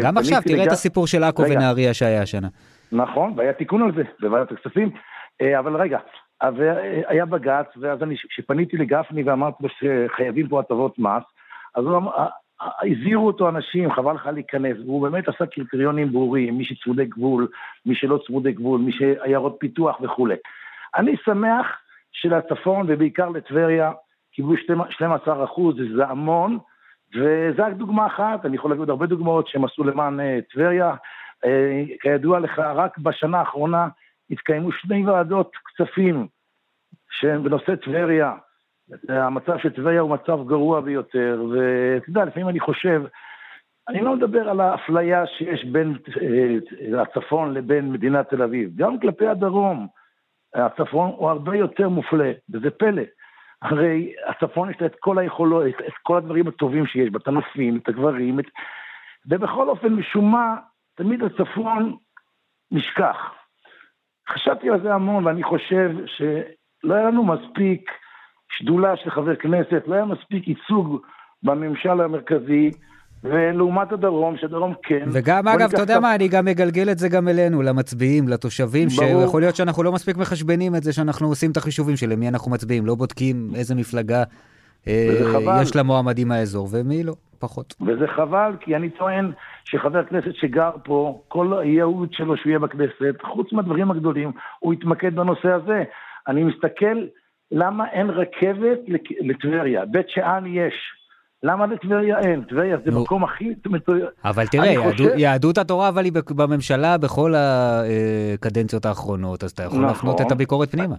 גם עכשיו, תראה לגע... את הסיפור של עכו ונהריה שהיה השנה. נכון, והיה תיקון על זה בוועדת הכספים. אה, אבל רגע, אה, היה בג"ץ, ואז אני, כשפניתי לגפני ואמרתי לו שחייבים פה הטבות מס, אז הוא, אמר, הזהירו אותו אנשים, חבל לך להיכנס, והוא באמת עשה קריטריונים ברורים, מי שצמודי גבול, מי שלא צמודי גבול, מי שעיירות פיתוח וכולי. אני שמח שלצפון ובעיקר לטבריה קיבלו 12 אחוז, זה המון, וזו רק דוגמה אחת, אני יכול להגיד עוד הרבה דוגמאות שהם עשו למען טבריה. Uh, כידוע לך, רק בשנה האחרונה התקיימו שני ועדות כספים שהם בנושא טבריה, המצב של טבריה הוא מצב גרוע ביותר, ואתה יודע, לפעמים אני חושב, אני לא מדבר על האפליה שיש בין אה, הצפון לבין מדינת תל אביב, גם כלפי הדרום, הצפון הוא הרבה יותר מופלה, וזה פלא. הרי הצפון יש לה את כל היכולות, את כל הדברים הטובים שיש בה, את הנופים, את הגברים, את... ובכל אופן, משום מה, תמיד הצפון נשכח. חשבתי על זה המון, ואני חושב שלא היה לנו מספיק שדולה של חבר כנסת, לא היה מספיק ייצוג בממשל המרכזי, ולעומת הדרום, שהדרום כן. וגם, אגב, אתה יודע מה, אני גם מגלגל את זה גם אלינו, למצביעים, לתושבים, ברור. שיכול להיות שאנחנו לא מספיק מחשבנים את זה, שאנחנו עושים את החישובים של למי אנחנו מצביעים, לא בודקים איזה מפלגה אה, יש למועמדים מהאזור, ומי לא, פחות. וזה חבל, כי אני טוען שחבר כנסת שגר פה, כל הייעוד שלו שהוא יהיה בכנסת, חוץ מהדברים הגדולים, הוא יתמקד בנושא הזה. אני מסתכל למה אין רכבת לטבריה? בית שאן יש. למה לטבריה אין? טבריה זה מקום הכי מצוין. אבל תראה, חושב... יהדות התורה אבל היא בממשלה בכל הקדנציות האחרונות, אז אתה יכול נכון. להפנות את הביקורת פנימה.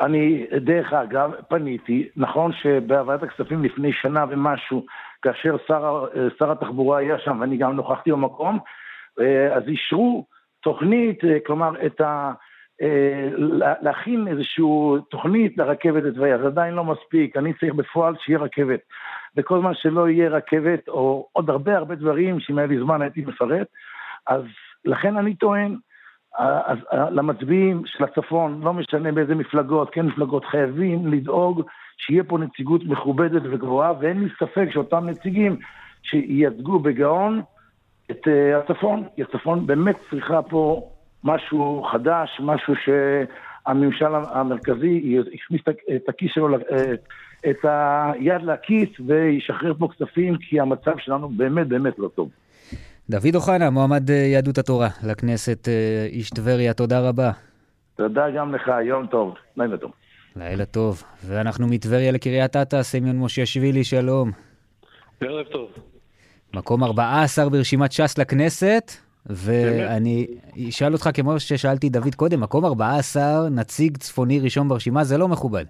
אני, דרך אגב, פניתי, נכון שבוועדת הכספים לפני שנה ומשהו, כאשר שר, שר התחבורה היה שם ואני גם נוכחתי במקום, אה, אז אישרו תוכנית, אה, כלומר, את ה... אה, להכין איזושהי תוכנית לרכבת לטבריה, זה עדיין לא מספיק, אני צריך בפועל שיהיה רכבת. וכל זמן שלא יהיה רכבת, או עוד הרבה הרבה דברים שאם היה לי זמן הייתי מפרט, אז לכן אני טוען, אז למצביעים של הצפון, לא משנה באיזה מפלגות, כן מפלגות, חייבים לדאוג שיהיה פה נציגות מכובדת וגבוהה, ואין לי ספק שאותם נציגים שייצגו בגאון את uh, הצפון, כי הצפון באמת צריכה פה משהו חדש, משהו שהממשל המרכזי יכניס את הכיס שלו, אה, את היד לכיס וישחרר פה כספים, כי המצב שלנו באמת באמת לא טוב. דוד אוחנה, מועמד אה, יהדות התורה לכנסת, איש טבריה, תודה רבה. תודה גם לך, יום טוב, לילה טוב. לילה טוב. ואנחנו מטבריה לקריית אתא, סמיון מושיאשוילי, שלום. ערב טוב. מקום 14 ברשימת ש"ס לכנסת, ואני אשאל אותך כמו ששאלתי דוד קודם, מקום 14, נציג צפוני ראשון ברשימה, זה לא מכובד.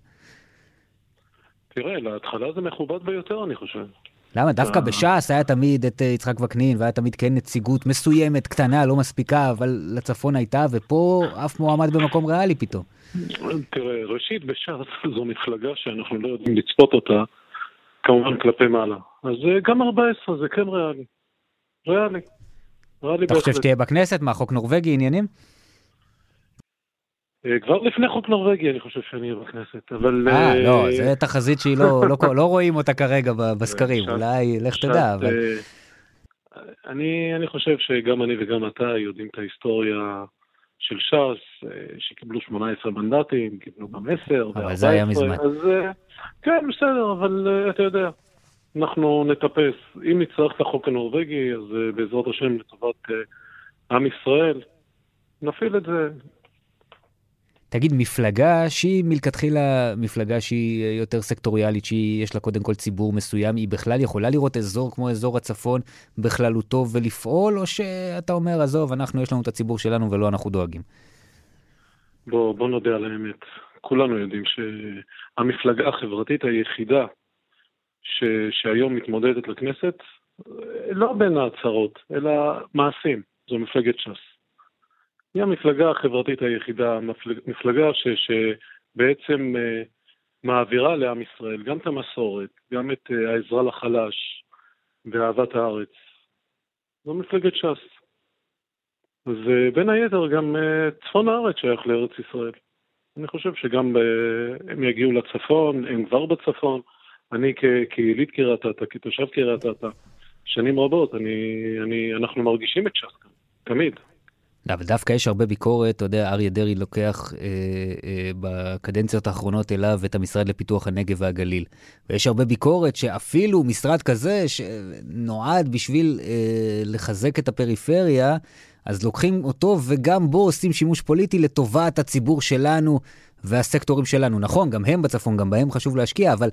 תראה, להתחלה זה מכובד ביותר, אני חושב. למה? דווקא. בש"ס היה תמיד את אה, יצחק וקנין, והיה תמיד כן נציגות מסוימת, קטנה, לא מספיקה, אבל לצפון הייתה, ופה אף מועמד במקום ריאלי פתאום. תראה, ראשית, בש"ס זו מפלגה שאנחנו לא יודעים לצפות אותה, כמובן כלפי מעלה. אז אה, גם 14 זה כן ריאלי. ריאלי. ריאלי אתה חושב שתהיה בכנסת? מה, חוק נורבגי, עניינים? אה, כבר לפני חוק נורבגי אני חושב שאני אהיה בכנסת, אבל... אה, אה לא, זו תחזית שהיא לא, לא, לא רואים אותה כרגע בסקרים, אולי, לך תדע, אבל... אני, אני חושב שגם אני וגם אתה יודעים את ההיסטוריה של ש"ס, שקיבלו 18 מנדטים, קיבלו גם 10 ו-14. אבל זה היה מזמן. אז כן, בסדר, אבל אתה יודע, אנחנו נטפס. אם נצטרך את החוק הנורבגי, אז בעזרת השם לטובת עם ישראל, נפעיל את זה. תגיד, מפלגה שהיא מלכתחילה מפלגה שהיא אה, יותר סקטוריאלית, שיש לה קודם כל ציבור מסוים, היא בכלל יכולה לראות אזור כמו אזור הצפון בכללותו ולפעול, או שאתה אומר, עזוב, אנחנו, יש לנו את הציבור שלנו ולא אנחנו דואגים? בוא, בוא נודה על האמת. כולנו יודעים שהמפלגה החברתית היחידה ש, שהיום מתמודדת לכנסת, לא בין ההצהרות, אלא מעשים. זו מפלגת ש"ס. היא המפלגה החברתית היחידה, מפלגה ש, שבעצם uh, מעבירה לעם ישראל גם את המסורת, גם את uh, העזרה לחלש ואהבת הארץ. זו מפלגת ש"ס. ובין היתר גם uh, צפון הארץ שייך לארץ ישראל. אני חושב שגם uh, הם יגיעו לצפון, הם כבר בצפון. אני כיליד קריית אתא, כתושב קריית אתא, שנים רבות, אני, אני, אנחנו מרגישים את ש"ס כאן, תמיד. אבל דווקא יש הרבה ביקורת, אתה יודע, אריה דרעי לוקח אה, אה, בקדנציות האחרונות אליו את המשרד לפיתוח הנגב והגליל. ויש הרבה ביקורת שאפילו משרד כזה, שנועד בשביל אה, לחזק את הפריפריה, אז לוקחים אותו וגם בו עושים שימוש פוליטי לטובת הציבור שלנו והסקטורים שלנו. נכון, גם הם בצפון, גם בהם חשוב להשקיע, אבל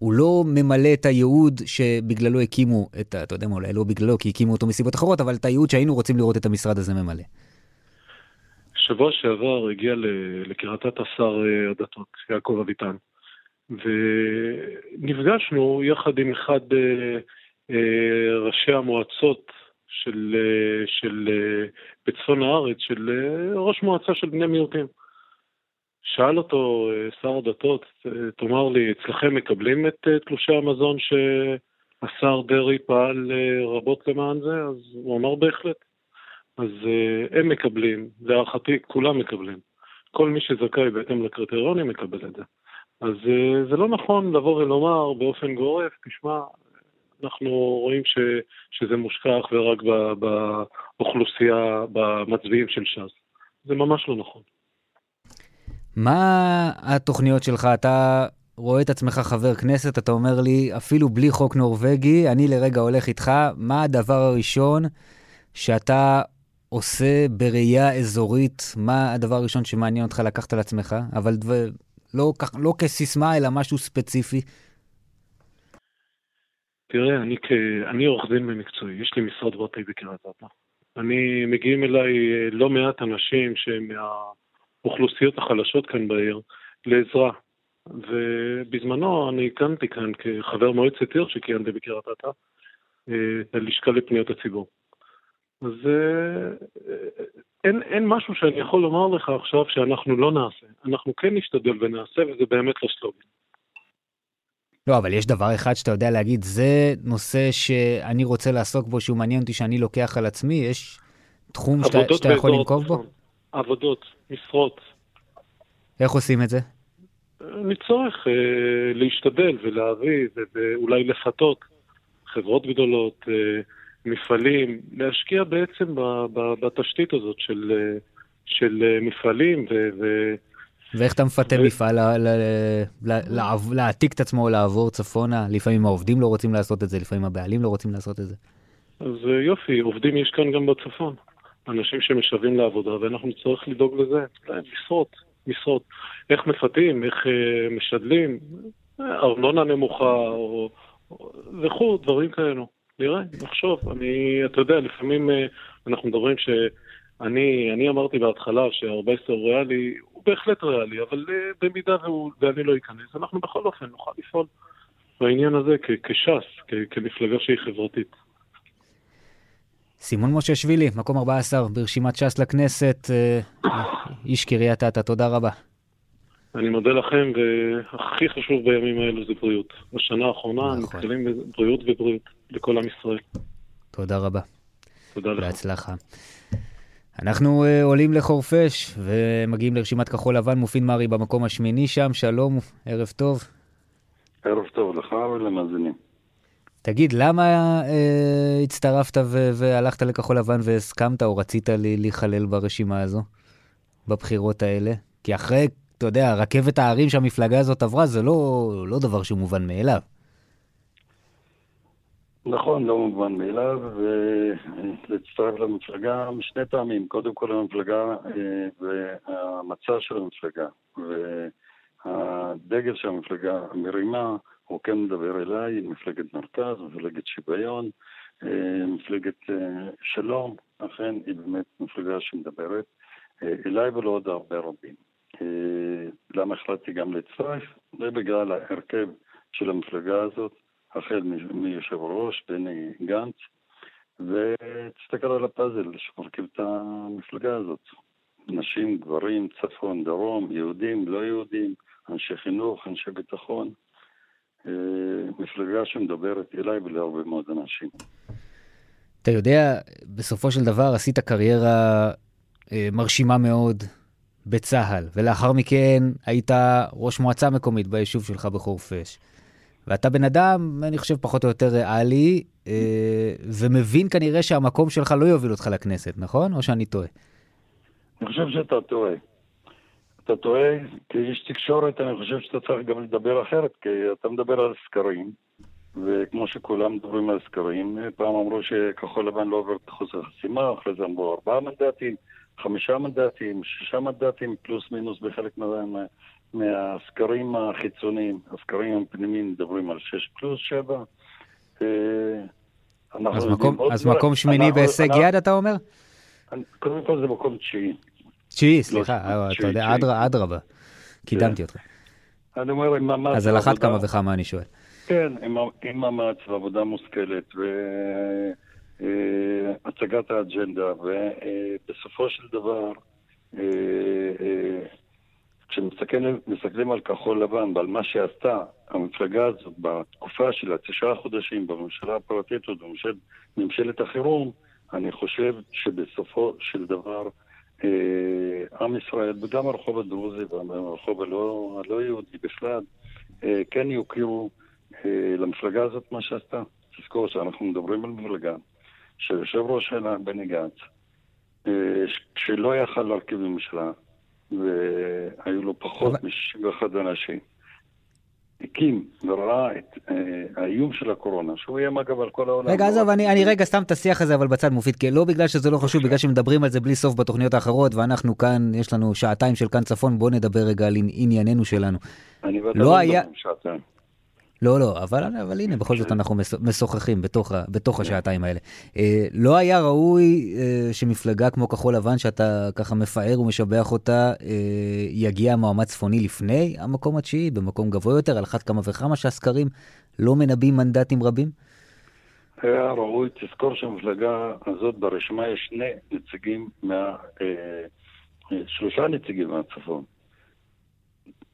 הוא לא ממלא את הייעוד שבגללו הקימו את ה... אתה יודע מה, אולי לא בגללו, כי הקימו אותו מסיבות אחרות, אבל את הייעוד שהיינו רוצים לראות את המשרד הזה ממלא. שבוע שעבר הגיע לקריית אתא שר אה, הדתות, יעקב אביטן, ונפגשנו יחד עם אחד אה, אה, ראשי המועצות של, של, בצפון הארץ, של ראש מועצה של בני מיעוטים. שאל אותו אה, שר הדתות, אה, תאמר לי, אצלכם מקבלים את אה, תלושי המזון שהשר דרעי פעל רבות למען זה? אז הוא אמר בהחלט. אז הם מקבלים, להערכתי כולם מקבלים. כל מי שזכאי בהתאם לקריטריונים מקבל את זה. אז זה לא נכון לבוא ולומר באופן גורף, תשמע, אנחנו רואים ש, שזה מושקע אך ורק באוכלוסייה, במצביעים של ש"ס. זה ממש לא נכון. מה התוכניות שלך? אתה רואה את עצמך חבר כנסת, אתה אומר לי, אפילו בלי חוק נורבגי, אני לרגע הולך איתך, מה הדבר הראשון שאתה עושה בראייה אזורית? מה הדבר הראשון שמעניין אותך לקחת על עצמך? אבל דבר, לא, לא כסיסמה, אלא משהו ספציפי. תראה, אני, כ... אני עורך דין במקצועי, יש לי משרד פרטי בקריית אתא. אני, מגיעים אליי לא מעט אנשים שהם מה... האוכלוסיות החלשות כאן בעיר, לעזרה. ובזמנו אני הקמתי כאן כחבר מועצת עיר שכיהנתי בקריית אתא, את הלשכה לפניות הציבור. אז אין, אין משהו שאני יכול לומר לך עכשיו שאנחנו לא נעשה. אנחנו כן נשתדל ונעשה, וזה באמת לא סלוגן. לא, אבל יש דבר אחד שאתה יודע להגיד, זה נושא שאני רוצה לעסוק בו, שהוא מעניין אותי שאני לוקח על עצמי, יש תחום שאתה, שאתה יכול לנקוב בו? עבודות, משרות. איך עושים את זה? מצורך אה, להשתדל ולהביא ואולי לפתות חברות גדולות, אה, מפעלים, להשקיע בעצם ב, ב, בתשתית הזאת של, אה, של אה, מפעלים ו... ו ואיך אתה מפתה ו... מפעל לה, לה, לה, להעתיק את עצמו, לעבור צפונה? לפעמים העובדים לא רוצים לעשות את זה, לפעמים הבעלים לא רוצים לעשות את זה. אז אה, יופי, עובדים יש כאן גם בצפון. אנשים שמשוועים לעבודה, ואנחנו נצטרך לדאוג לזה, משרות, משרות. איך מפתים, איך uh, משדלים, ארנונה נמוכה או, וכו', דברים כאלו. נראה, נחשוב. אני, אתה יודע, לפעמים uh, אנחנו מדברים שאני אני אמרתי בהתחלה ש-14 הוא ריאלי, הוא בהחלט ריאלי, אבל uh, במידה והוא, ואני לא אכנס, אנחנו בכל אופן נוכל לפעול בעניין הזה כש"ס, כמפלגה שהיא חברתית. סימון מוששווילי, מקום 14 ברשימת ש"ס לכנסת, איש קריית אתא, תודה רבה. אני מודה לכם, והכי חשוב בימים האלו זה בריאות. בשנה האחרונה נכון. נתקלים בבריאות ובריאות לכל עם ישראל. תודה רבה. תודה לך. בהצלחה. אנחנו uh, עולים לחורפיש ומגיעים לרשימת כחול לבן, מופיד מרי במקום השמיני שם, שלום, ערב טוב. ערב טוב לך ולמאזינים. תגיד, למה uh, הצטרפת ו- והלכת לכחול לבן והסכמת או רצית להיכלל ברשימה הזו, בבחירות האלה? כי אחרי אתה יודע, רכבת הערים שהמפלגה הזאת עברה, זה לא, לא דבר שהוא מובן מאליו. נכון, לא מובן מאליו, ולהצטרף למפלגה משני טעמים. קודם כל המפלגה אה, והמצע של המפלגה, והדגל של המפלגה מרימה, הוא כן מדבר אליי, מפלגת מרכז, מפלגת שוויון, אה, מפלגת אה, שלום, אכן היא באמת מפלגה שמדברת אליי ולעוד הרבה רבים. אה, למה החלטתי גם להצטרף? זה בגלל ההרכב של המפלגה הזאת, החל מיושב ראש בני גנץ, ותסתכל על הפאזל שמרכיב את המפלגה הזאת. נשים, גברים, צפון, דרום, יהודים, לא יהודים, אנשי חינוך, אנשי ביטחון. אה, מפלגה שמדברת אליי ולהרבה מאוד אנשים. אתה יודע, בסופו של דבר עשית קריירה אה, מרשימה מאוד בצה"ל, ולאחר מכן היית ראש מועצה מקומית ביישוב שלך בחורפיש. ואתה בן אדם, אני חושב, פחות או יותר ריאלי, אה, ומבין כנראה שהמקום שלך לא יוביל אותך לכנסת, נכון? או שאני טועה? אני חושב שאתה טועה. אתה טועה, כאיש תקשורת אני חושב שאתה צריך גם לדבר אחרת, כי אתה מדבר על סקרים, וכמו שכולם מדברים על סקרים, פעם אמרו שכחול לבן לא עובר את אחוז החסימה, אחרי זה אמרו ארבעה מנדטים, חמישה מנדטים, שישה מנדטים, פלוס מינוס בחלק מה, מהסקרים החיצוניים. הסקרים הפנימיים מדברים על שש פלוס שבע. אה, אז מקום, אז מקום שמיני בהישג יד, אתה אומר? קודם כל זה מקום תשיעי. תשיעי, לא, סליחה, אה, אתה יודע, אדרבה. קידמתי כן. אותך. אני אומר, עם מאמץ... אז על אחת כמה וכמה אני שואל. כן, עם מאמץ ועבודה מושכלת, אה, הצגת האג'נדה, ובסופו של דבר, אה, אה, כשמסתכלים על כחול לבן ועל מה שעשתה המפלגה הזאת בתקופה של התשעה חודשים בממשלה הפרטית או בממשלת החירום, אני חושב שבסופו של דבר עם ישראל וגם הרחוב הדרוזי והרחוב הלא, הלא יהודי בכלל כן יוקירו למפלגה הזאת מה שעשתה. תזכור שאנחנו מדברים על מפלגה שיושב ראש שלה בני גנץ, אה, שלא יכל להרכיב ממשלה, והיו לו פחות מ-61 אנשים, הקים וראה את אה, האיום של הקורונה, שהוא איים אגב על כל העולם. רגע, עזוב, אני, אני רגע שם את השיח הזה אבל בצד מופיד, כי לא בגלל שזה לא חשוב, בגלל שמדברים על זה בלי סוף בתוכניות האחרות, ואנחנו כאן, יש לנו שעתיים של כאן צפון, בואו נדבר רגע על ענייננו שלנו. אני לא, לא היה... שעתיים. לא, לא, אבל, אבל הנה, בכל זאת אנחנו משוחחים בתוך, בתוך השעתיים האלה. אה, לא היה ראוי אה, שמפלגה כמו כחול לבן, שאתה ככה מפאר ומשבח אותה, אה, יגיע מועמד צפוני לפני המקום התשיעי, במקום גבוה יותר, על אחת כמה וכמה שהסקרים לא מנבאים מנדטים רבים? היה ראוי, תזכור שהמפלגה הזאת ברשימה יש שני נציגים מה... אה, שלושה נציגים מהצפון.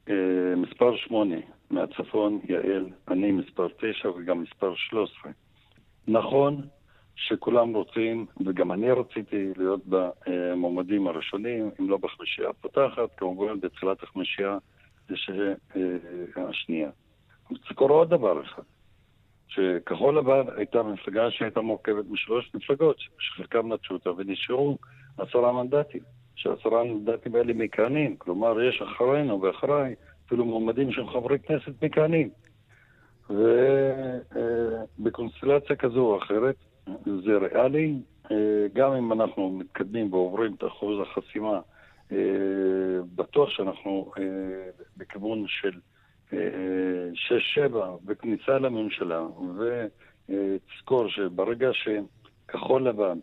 אה, מספר שמונה מהצפון, יעל, אני מספר תשע וגם מספר שלוש עשרה. נכון שכולם רוצים, וגם אני רציתי להיות במועמדים הראשונים, אם לא בחמישייה הפותחת, כמובן בתחילת החמישייה אה, השנייה. תזכור עוד דבר אחד, שכחול לבן הייתה מפלגה שהייתה מורכבת משלוש מפלגות, שחלקם נטשו אותה ונשארו עשרה מנדטים. שהעשרה מנדטים האלה מכהנים, כלומר יש אחרינו ואחריי אפילו מועמדים שהם חברי כנסת מכהנים. ובקונסטלציה כזו או אחרת זה ריאלי, גם אם אנחנו מתקדמים ועוברים את אחוז החסימה, בטוח שאנחנו בכיוון של 6-7 בכניסה לממשלה, ותזכור שברגע שכחול לבן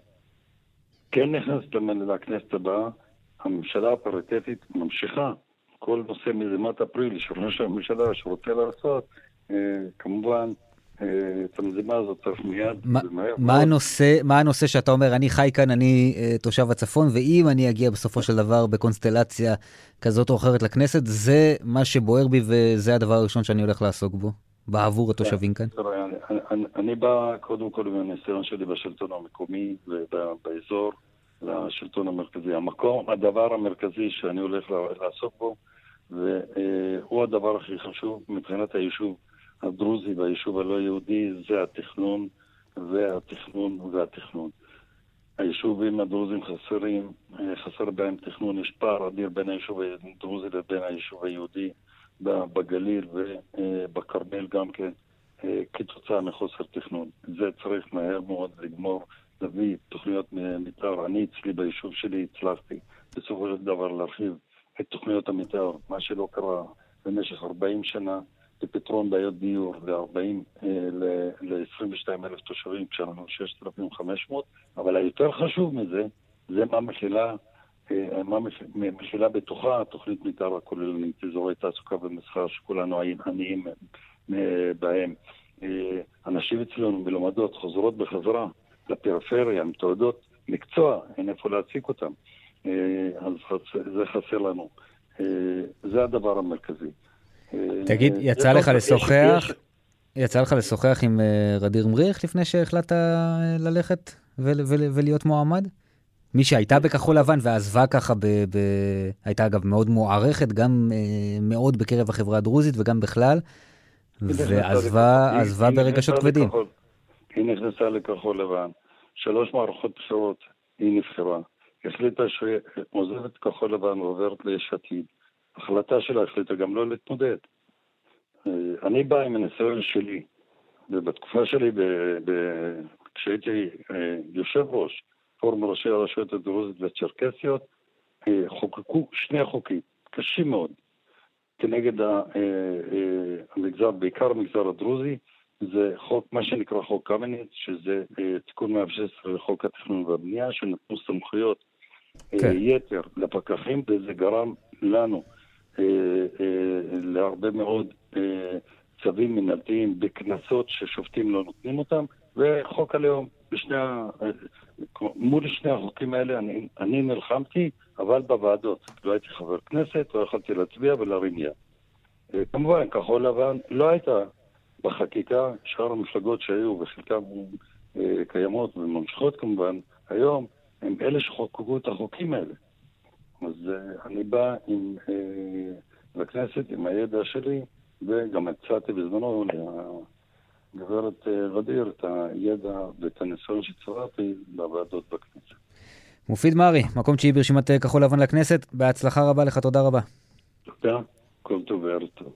כן נכנסת לכנסת הבאה, הממשלה הפריטטית ממשיכה. כל נושא מזימת אפריל שראש הממשלה שרוצה לעשות, אה, כמובן, אה, את המזימה הזאת צריך מיד ומהר. מה הנושא, מה הנושא שאתה אומר, אני חי כאן, אני אה, תושב הצפון, ואם אני אגיע בסופו של דבר בקונסטלציה כזאת או אחרת לכנסת, זה מה שבוער בי וזה הדבר הראשון שאני הולך לעסוק בו, בעבור התושבים כאן? אני בא קודם כל עם הניסיון שלי בשלטון המקומי ובאזור. לשלטון המרכזי. המקום, הדבר המרכזי שאני הולך לעסוק בו, והוא הדבר הכי חשוב מבחינת היישוב הדרוזי והיישוב הלא יהודי, זה התכנון והתכנון והתכנון. היישובים הדרוזים חסרים, חסר בהם תכנון, יש פער אדיר בין היישוב הדרוזי לבין היישוב היהודי בגליל ובכרמל גם כן, כתוצאה מחוסר תכנון. זה צריך מהר מאוד לגמור להביא תוכניות מתאר. אני אצלי ביישוב שלי הצלחתי בסופו של דבר להרחיב את תוכניות המתאר, מה שלא קרה במשך 40 שנה, לפתרון בעיות דיור ל-40, אה, ל-22 אלף תושבים כשאנחנו 6,500, אבל היותר חשוב מזה, זה מה מכילה, אה, מה מכילה בתוכה תוכנית מתאר הכוללנית, אזורי תעסוקה ומסחר שכולנו עניים אה, בהם. אנשים אצלנו מלומדות חוזרות בחזרה לפריפריה עם תעודות מקצוע, אין איפה להציג אותם. אה, אז זה חסר לנו. אה, זה הדבר המרכזי. אה, תגיד, יצא לך לשוחח? יצא לך לשוחח עם רדיר מריך לפני שהחלטת ללכת ולהיות מועמד? מי שהייתה בכחול לבן ועזבה ככה, ב, ב... הייתה אגב מאוד מוערכת, גם מאוד בקרב החברה הדרוזית וגם בכלל, ועזבה ברגשות כבדים. היא נכנסה לכחול לבן, שלוש מערכות בחירות היא נבחרה, החליטה שהיא עוזבת כחול לבן ועוברת ליש עתיד. החלטה שלה החליטה גם לא להתמודד. אה, אני בא עם הניסיון שלי, ובתקופה שלי, ב, ב, כשהייתי אה, יושב ראש פורום ראשי הרשויות הדרוזית והצ'רקסיות, אה, חוקקו שני חוקים קשים מאוד כנגד המגזר, בעיקר המגזר הדרוזי, זה חוק, מה שנקרא חוק קמיניץ, שזה אה, תיקון 116 לחוק התכנון והבנייה, שנתנו סמכויות אה, כן. יתר לפקחים, וזה גרם לנו אה, אה, להרבה מאוד אה, צווים מנהלתיים בקנסות ששופטים לא נותנים אותם, וחוק הלאום. בשני, ה... מול שני החוקים האלה אני, אני נלחמתי, אבל בוועדות. לא הייתי חבר כנסת, לא יכולתי להצביע ולהרים יד. אה, כמובן, כחול לבן לא הייתה בחקיקה, שאר המפלגות שהיו, וחלקן אה, קיימות וממשיכות כמובן, היום, הם אלה שחוקקו את החוקים האלה. אז אה, אני בא עם, אה, לכנסת עם הידע שלי, וגם הצעתי בזמנו לגברת ודיר את הידע ואת הניסיון שצברתי בוועדות בכנסת. מופיד מרי, מקום תשיעי ברשימת כחול לבן לכנסת, בהצלחה רבה לך, תודה רבה. תודה, כל טוב וערב טוב.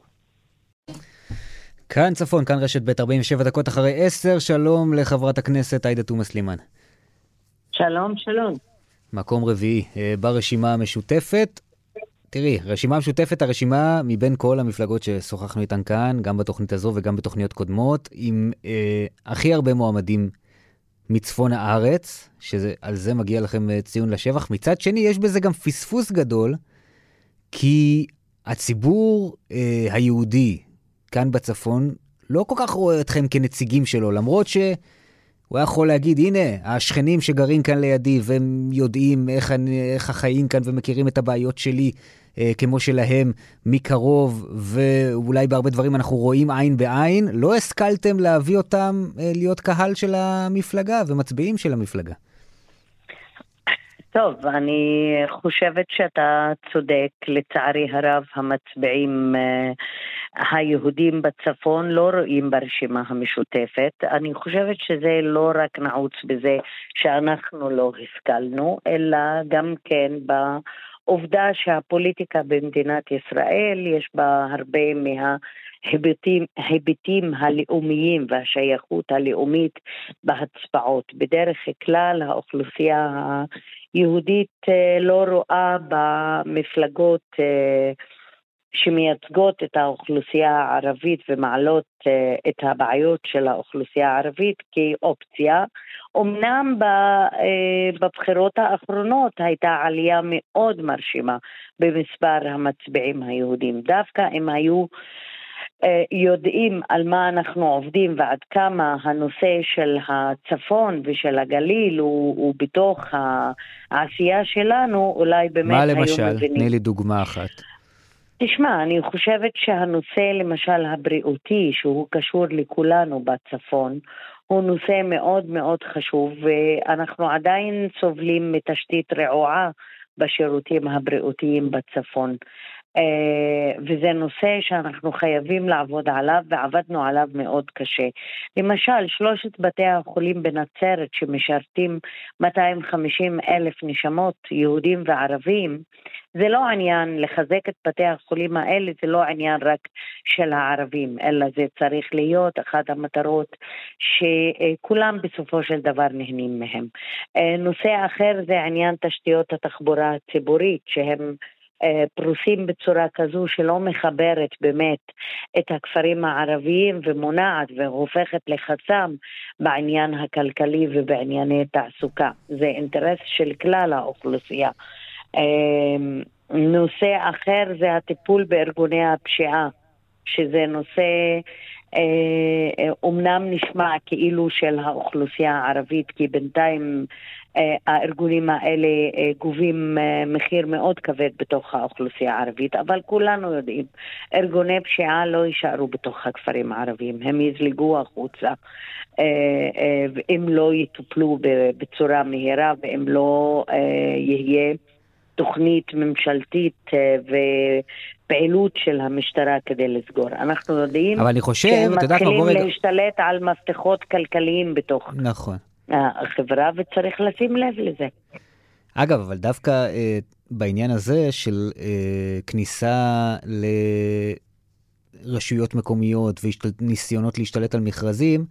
כאן צפון, כאן רשת ב' 47 דקות אחרי 10, שלום לחברת הכנסת עאידה תומא סלימאן. שלום, שלום. מקום רביעי אה, ברשימה המשותפת. תראי, רשימה משותפת, הרשימה מבין כל המפלגות ששוחחנו איתן כאן, גם בתוכנית הזו וגם בתוכניות קודמות, עם אה, הכי הרבה מועמדים מצפון הארץ, שעל זה מגיע לכם אה, ציון לשבח. מצד שני, יש בזה גם פספוס גדול, כי הציבור אה, היהודי כאן בצפון לא כל כך רואה אתכם כנציגים שלו, למרות ש... הוא היה יכול להגיד, הנה, השכנים שגרים כאן לידי והם יודעים איך, אני, איך החיים כאן ומכירים את הבעיות שלי אה, כמו שלהם מקרוב, ואולי בהרבה דברים אנחנו רואים עין בעין, לא השכלתם להביא אותם אה, להיות קהל של המפלגה ומצביעים של המפלגה. טוב, אני חושבת שאתה צודק. לצערי הרב, המצביעים אה, היהודים בצפון לא רואים ברשימה המשותפת. אני חושבת שזה לא רק נעוץ בזה שאנחנו לא השכלנו, אלא גם כן בעובדה שהפוליטיקה במדינת ישראל יש בה הרבה מה... היבטים, היבטים הלאומיים והשייכות הלאומית בהצבעות. בדרך כלל האוכלוסייה היהודית אה, לא רואה במפלגות אה, שמייצגות את האוכלוסייה הערבית ומעלות אה, את הבעיות של האוכלוסייה הערבית כאופציה. אמנם בבחירות האחרונות הייתה עלייה מאוד מרשימה במספר המצביעים היהודים. דווקא אם היו יודעים על מה אנחנו עובדים ועד כמה הנושא של הצפון ושל הגליל הוא, הוא בתוך העשייה שלנו, אולי באמת היו מבינים. מה למשל? תני לי דוגמה אחת. תשמע, אני חושבת שהנושא למשל הבריאותי, שהוא קשור לכולנו בצפון, הוא נושא מאוד מאוד חשוב, ואנחנו עדיין סובלים מתשתית רעועה בשירותים הבריאותיים בצפון. אה, וזה נושא שאנחנו חייבים לעבוד עליו ועבדנו עליו מאוד קשה. למשל, שלושת בתי החולים בנצרת שמשרתים 250 אלף נשמות, יהודים וערבים, זה לא עניין לחזק את בתי החולים האלה, זה לא עניין רק של הערבים, אלא זה צריך להיות אחת המטרות שכולם בסופו של דבר נהנים מהם. אה, נושא אחר זה עניין תשתיות התחבורה הציבורית, שהם פרוסים בצורה כזו שלא מחברת באמת את הכפרים הערביים ומונעת והופכת לחסם בעניין הכלכלי ובענייני תעסוקה. זה אינטרס של כלל האוכלוסייה. אה, נושא אחר זה הטיפול בארגוני הפשיעה, שזה נושא אומנם נשמע כאילו של האוכלוסייה הערבית, כי בינתיים אה, הארגונים האלה אה, גובים אה, מחיר מאוד כבד בתוך האוכלוסייה הערבית, אבל כולנו יודעים, ארגוני פשיעה לא יישארו בתוך הכפרים הערביים, הם יזלגו החוצה אם לא יטופלו בצורה מהירה ואם לא יהיה תוכנית ממשלתית ופעילות של המשטרה כדי לסגור. אנחנו יודעים אבל אני חושב, שהם מתחילים להשתלט על מפתחות כלכליים בתוך... נכון. החברה וצריך לשים לב לזה. אגב, אבל דווקא אה, בעניין הזה של אה, כניסה לרשויות מקומיות וניסיונות להשתלט על מכרזים,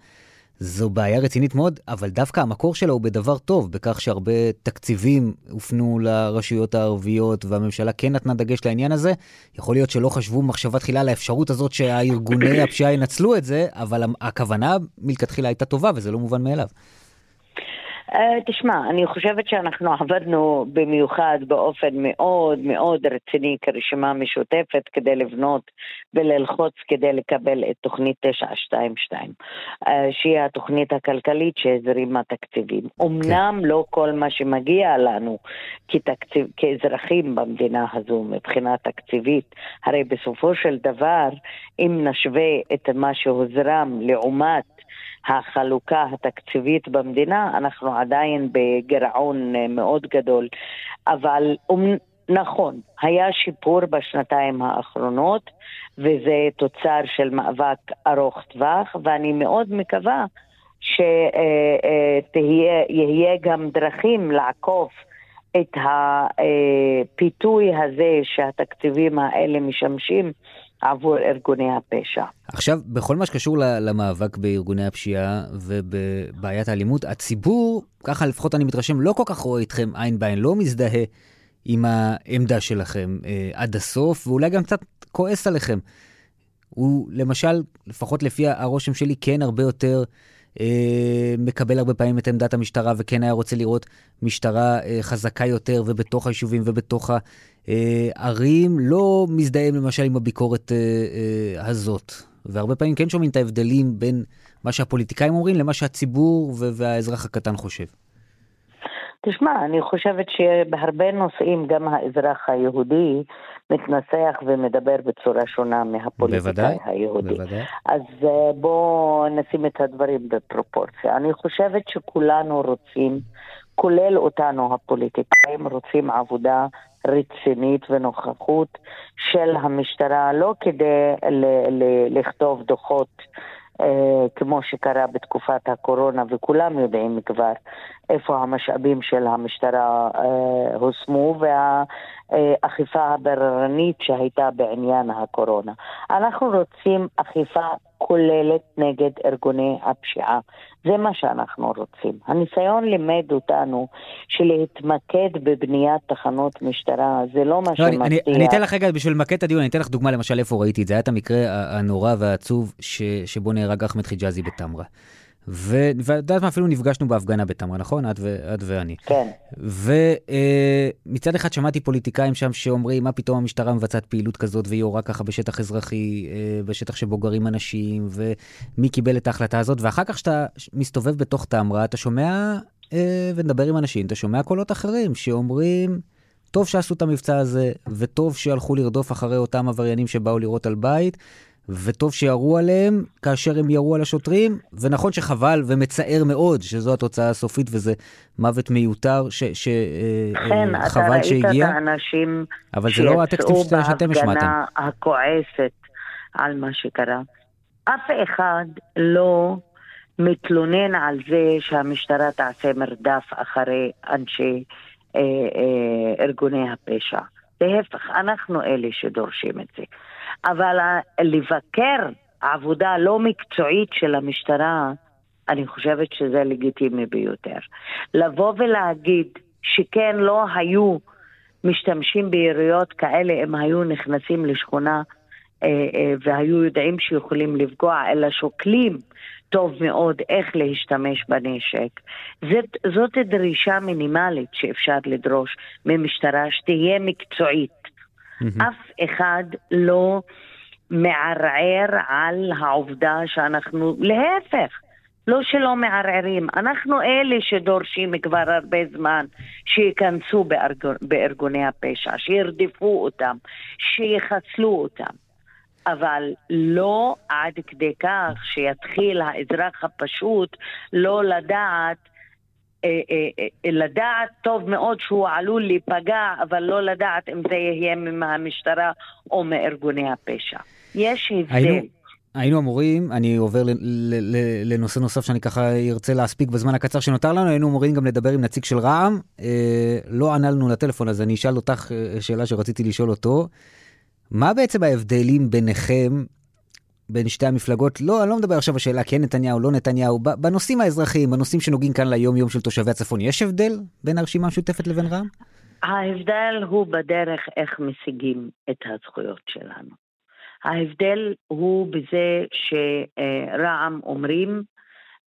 זו בעיה רצינית מאוד, אבל דווקא המקור שלה הוא בדבר טוב, בכך שהרבה תקציבים הופנו לרשויות הערביות והממשלה כן נתנה דגש לעניין הזה. יכול להיות שלא חשבו מחשבה תחילה על האפשרות הזאת שהארגוני הפשיעה ינצלו את זה, אבל הכוונה מלכתחילה הייתה טובה וזה לא מובן מאליו. אה, תשמע, אני חושבת שאנחנו עבדנו במיוחד באופן מאוד מאוד רציני כרשימה משותפת כדי לבנות וללחוץ כדי לקבל את תוכנית 922, אה, שהיא התוכנית הכלכלית שהזרימה תקציבים. אמנם לא כל מה שמגיע לנו כתקציב, כאזרחים במדינה הזו מבחינה תקציבית, הרי בסופו של דבר, אם נשווה את מה שהוזרם לעומת החלוקה התקציבית במדינה, אנחנו עדיין בגירעון אה, מאוד גדול. אבל נכון, היה שיפור בשנתיים האחרונות, וזה תוצר של מאבק ארוך טווח, ואני מאוד מקווה שיהיה אה, אה, גם דרכים לעקוף את הפיתוי הזה שהתקציבים האלה משמשים עבור ארגוני הפשע. עכשיו, בכל מה שקשור למאבק בארגוני הפשיעה ובבעיית האלימות, הציבור, ככה לפחות אני מתרשם, לא כל כך רואה איתכם עין בעין, לא מזדהה עם העמדה שלכם אה, עד הסוף, ואולי גם קצת כועס עליכם. הוא למשל, לפחות לפי הרושם שלי, כן הרבה יותר מקבל הרבה פעמים את עמדת המשטרה, וכן היה רוצה לראות משטרה אה, חזקה יותר ובתוך היישובים ובתוך הערים, לא מזדהם למשל עם הביקורת אה, אה, הזאת. והרבה פעמים כן שומעים את ההבדלים בין מה שהפוליטיקאים אומרים למה שהציבור והאזרח הקטן חושב. תשמע, אני חושבת שבהרבה נושאים גם האזרח היהודי מתנסח ומדבר בצורה שונה מהפוליטיקאי היהודי. בוודאי. אז אה, בואו נשים את הדברים בפרופורציה. אני חושבת שכולנו רוצים, כולל אותנו הפוליטיקאים, רוצים עבודה רצינית ונוכחות של המשטרה, לא כדי לכתוב דוחות כמו שקרה בתקופת הקורונה, וכולם יודעים כבר איפה המשאבים של המשטרה אה, הושמו והאכיפה הבררנית שהייתה בעניין הקורונה. אנחנו רוצים אכיפה כוללת נגד ארגוני הפשיעה. זה מה שאנחנו רוצים. הניסיון לימד אותנו שלהתמקד בבניית תחנות משטרה זה לא מה לא, שמבטיח. אני, אני אתן לך רגע, בשביל למקד את הדיון, אני אתן לך דוגמה למשל איפה ראיתי את זה. היה את המקרה הנורא והעצוב ש, שבו נהרג אחמד חיג'אזי בתמרה. ואת יודעת מה, אפילו נפגשנו בהפגנה בתמרה, נכון? את, ו, את ואני. כן. ומצד אה, אחד שמעתי פוליטיקאים שם שאומרים, מה פתאום המשטרה מבצעת פעילות כזאת והיא יורה ככה בשטח אזרחי, אה, בשטח שבו גרים אנשים, ומי קיבל את ההחלטה הזאת, ואחר כך כשאתה מסתובב בתוך תמרה, אתה שומע, אה, ונדבר עם אנשים, אתה שומע קולות אחרים שאומרים, טוב שעשו את המבצע הזה, וטוב שהלכו לרדוף אחרי אותם עבריינים שבאו לירות על בית. וטוב שירו עליהם כאשר הם ירו על השוטרים, ונכון שחבל ומצער מאוד שזו התוצאה הסופית וזה מוות מיותר שחבל אה, שהגיע. כן, אתה ראית את האנשים אבל זה לא הטקסטים שאתם השמעתם. בהפגנה הכועסת על מה שקרה. אף אחד לא מתלונן על זה שהמשטרה תעשה מרדף אחרי אנשי אה, אה, ארגוני הפשע. להפך, אנחנו אלה שדורשים את זה. אבל לבקר עבודה לא מקצועית של המשטרה, אני חושבת שזה לגיטימי ביותר. לבוא ולהגיד שכן לא היו משתמשים ביריות כאלה אם היו נכנסים לשכונה אה, אה, והיו יודעים שיכולים לפגוע, אלא שוקלים טוב מאוד איך להשתמש בנשק. זאת, זאת דרישה מינימלית שאפשר לדרוש ממשטרה שתהיה מקצועית. אף אחד לא מערער על העובדה שאנחנו, להפך, לא שלא מערערים, אנחנו אלה שדורשים כבר הרבה זמן שייכנסו בארגון, בארגוני הפשע, שירדפו אותם, שיחסלו אותם. אבל לא עד כדי כך שיתחיל האזרח הפשוט לא לדעת לדעת טוב מאוד שהוא עלול להיפגע, אבל לא לדעת אם זה יהיה מהמשטרה או מארגוני הפשע. יש הבדל. היינו, היינו אמורים, אני עובר לנושא נוסף שאני ככה ארצה להספיק בזמן הקצר שנותר לנו, היינו אמורים גם לדבר עם נציג של רע"מ, אה, לא ענה לנו לטלפון, אז אני אשאל אותך שאלה שרציתי לשאול אותו. מה בעצם ההבדלים ביניכם בין שתי המפלגות, לא, אני לא מדבר עכשיו בשאלה כן נתניהו, לא נתניהו, בנושאים האזרחיים, בנושאים שנוגעים כאן ליום-יום של תושבי הצפון, יש הבדל בין הרשימה המשותפת לבין רע"מ? ההבדל הוא בדרך איך משיגים את הזכויות שלנו. ההבדל הוא בזה שרע"מ אומרים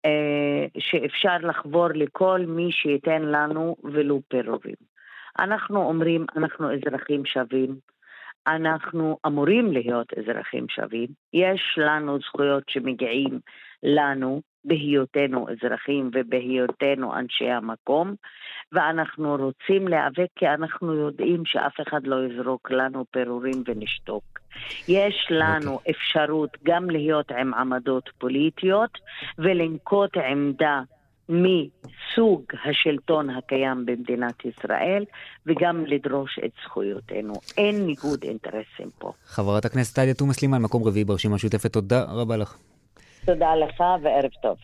אה, שאפשר לחבור לכל מי שייתן לנו ולו פירורים. אנחנו אומרים, אנחנו אזרחים שווים, אנחנו אמורים להיות אזרחים שווים. יש לנו זכויות שמגיעים לנו בהיותנו אזרחים ובהיותנו אנשי המקום, ואנחנו רוצים להיאבק כי אנחנו יודעים שאף אחד לא יזרוק לנו פירורים ונשתוק. יש לנו okay. אפשרות גם להיות עם עמדות פוליטיות ולנקוט עמדה מסוג השלטון הקיים במדינת ישראל, וגם לדרוש את זכויותינו. אין ניגוד אינטרסים פה. חברת הכנסת עאידה תומא סלימאן, מקום רביעי ברשימה המשותפת, תודה רבה לך. תודה לך וערב טוב.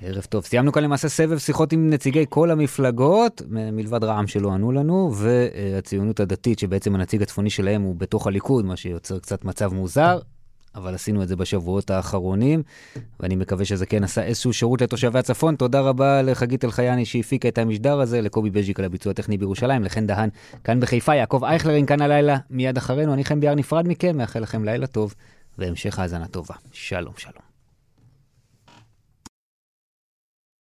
ערב טוב. סיימנו כאן למעשה סבב שיחות עם נציגי כל המפלגות, מלבד רע"מ שלא ענו לנו, והציונות הדתית, שבעצם הנציג הצפוני שלהם הוא בתוך הליכוד, מה שיוצר קצת מצב מוזר. אבל עשינו את זה בשבועות האחרונים, ואני מקווה שזה כן עשה איזשהו שירות לתושבי הצפון. תודה רבה לחגית אלחייני שהפיקה את המשדר הזה, לקובי בז'יק על הביצוע הטכני בירושלים, לחן דהן כאן בחיפה, יעקב אייכלרין כאן הלילה, מיד אחרינו. אני חן ביאר נפרד מכם, מאחל לכם לילה טוב והמשך האזנה טובה. שלום, שלום.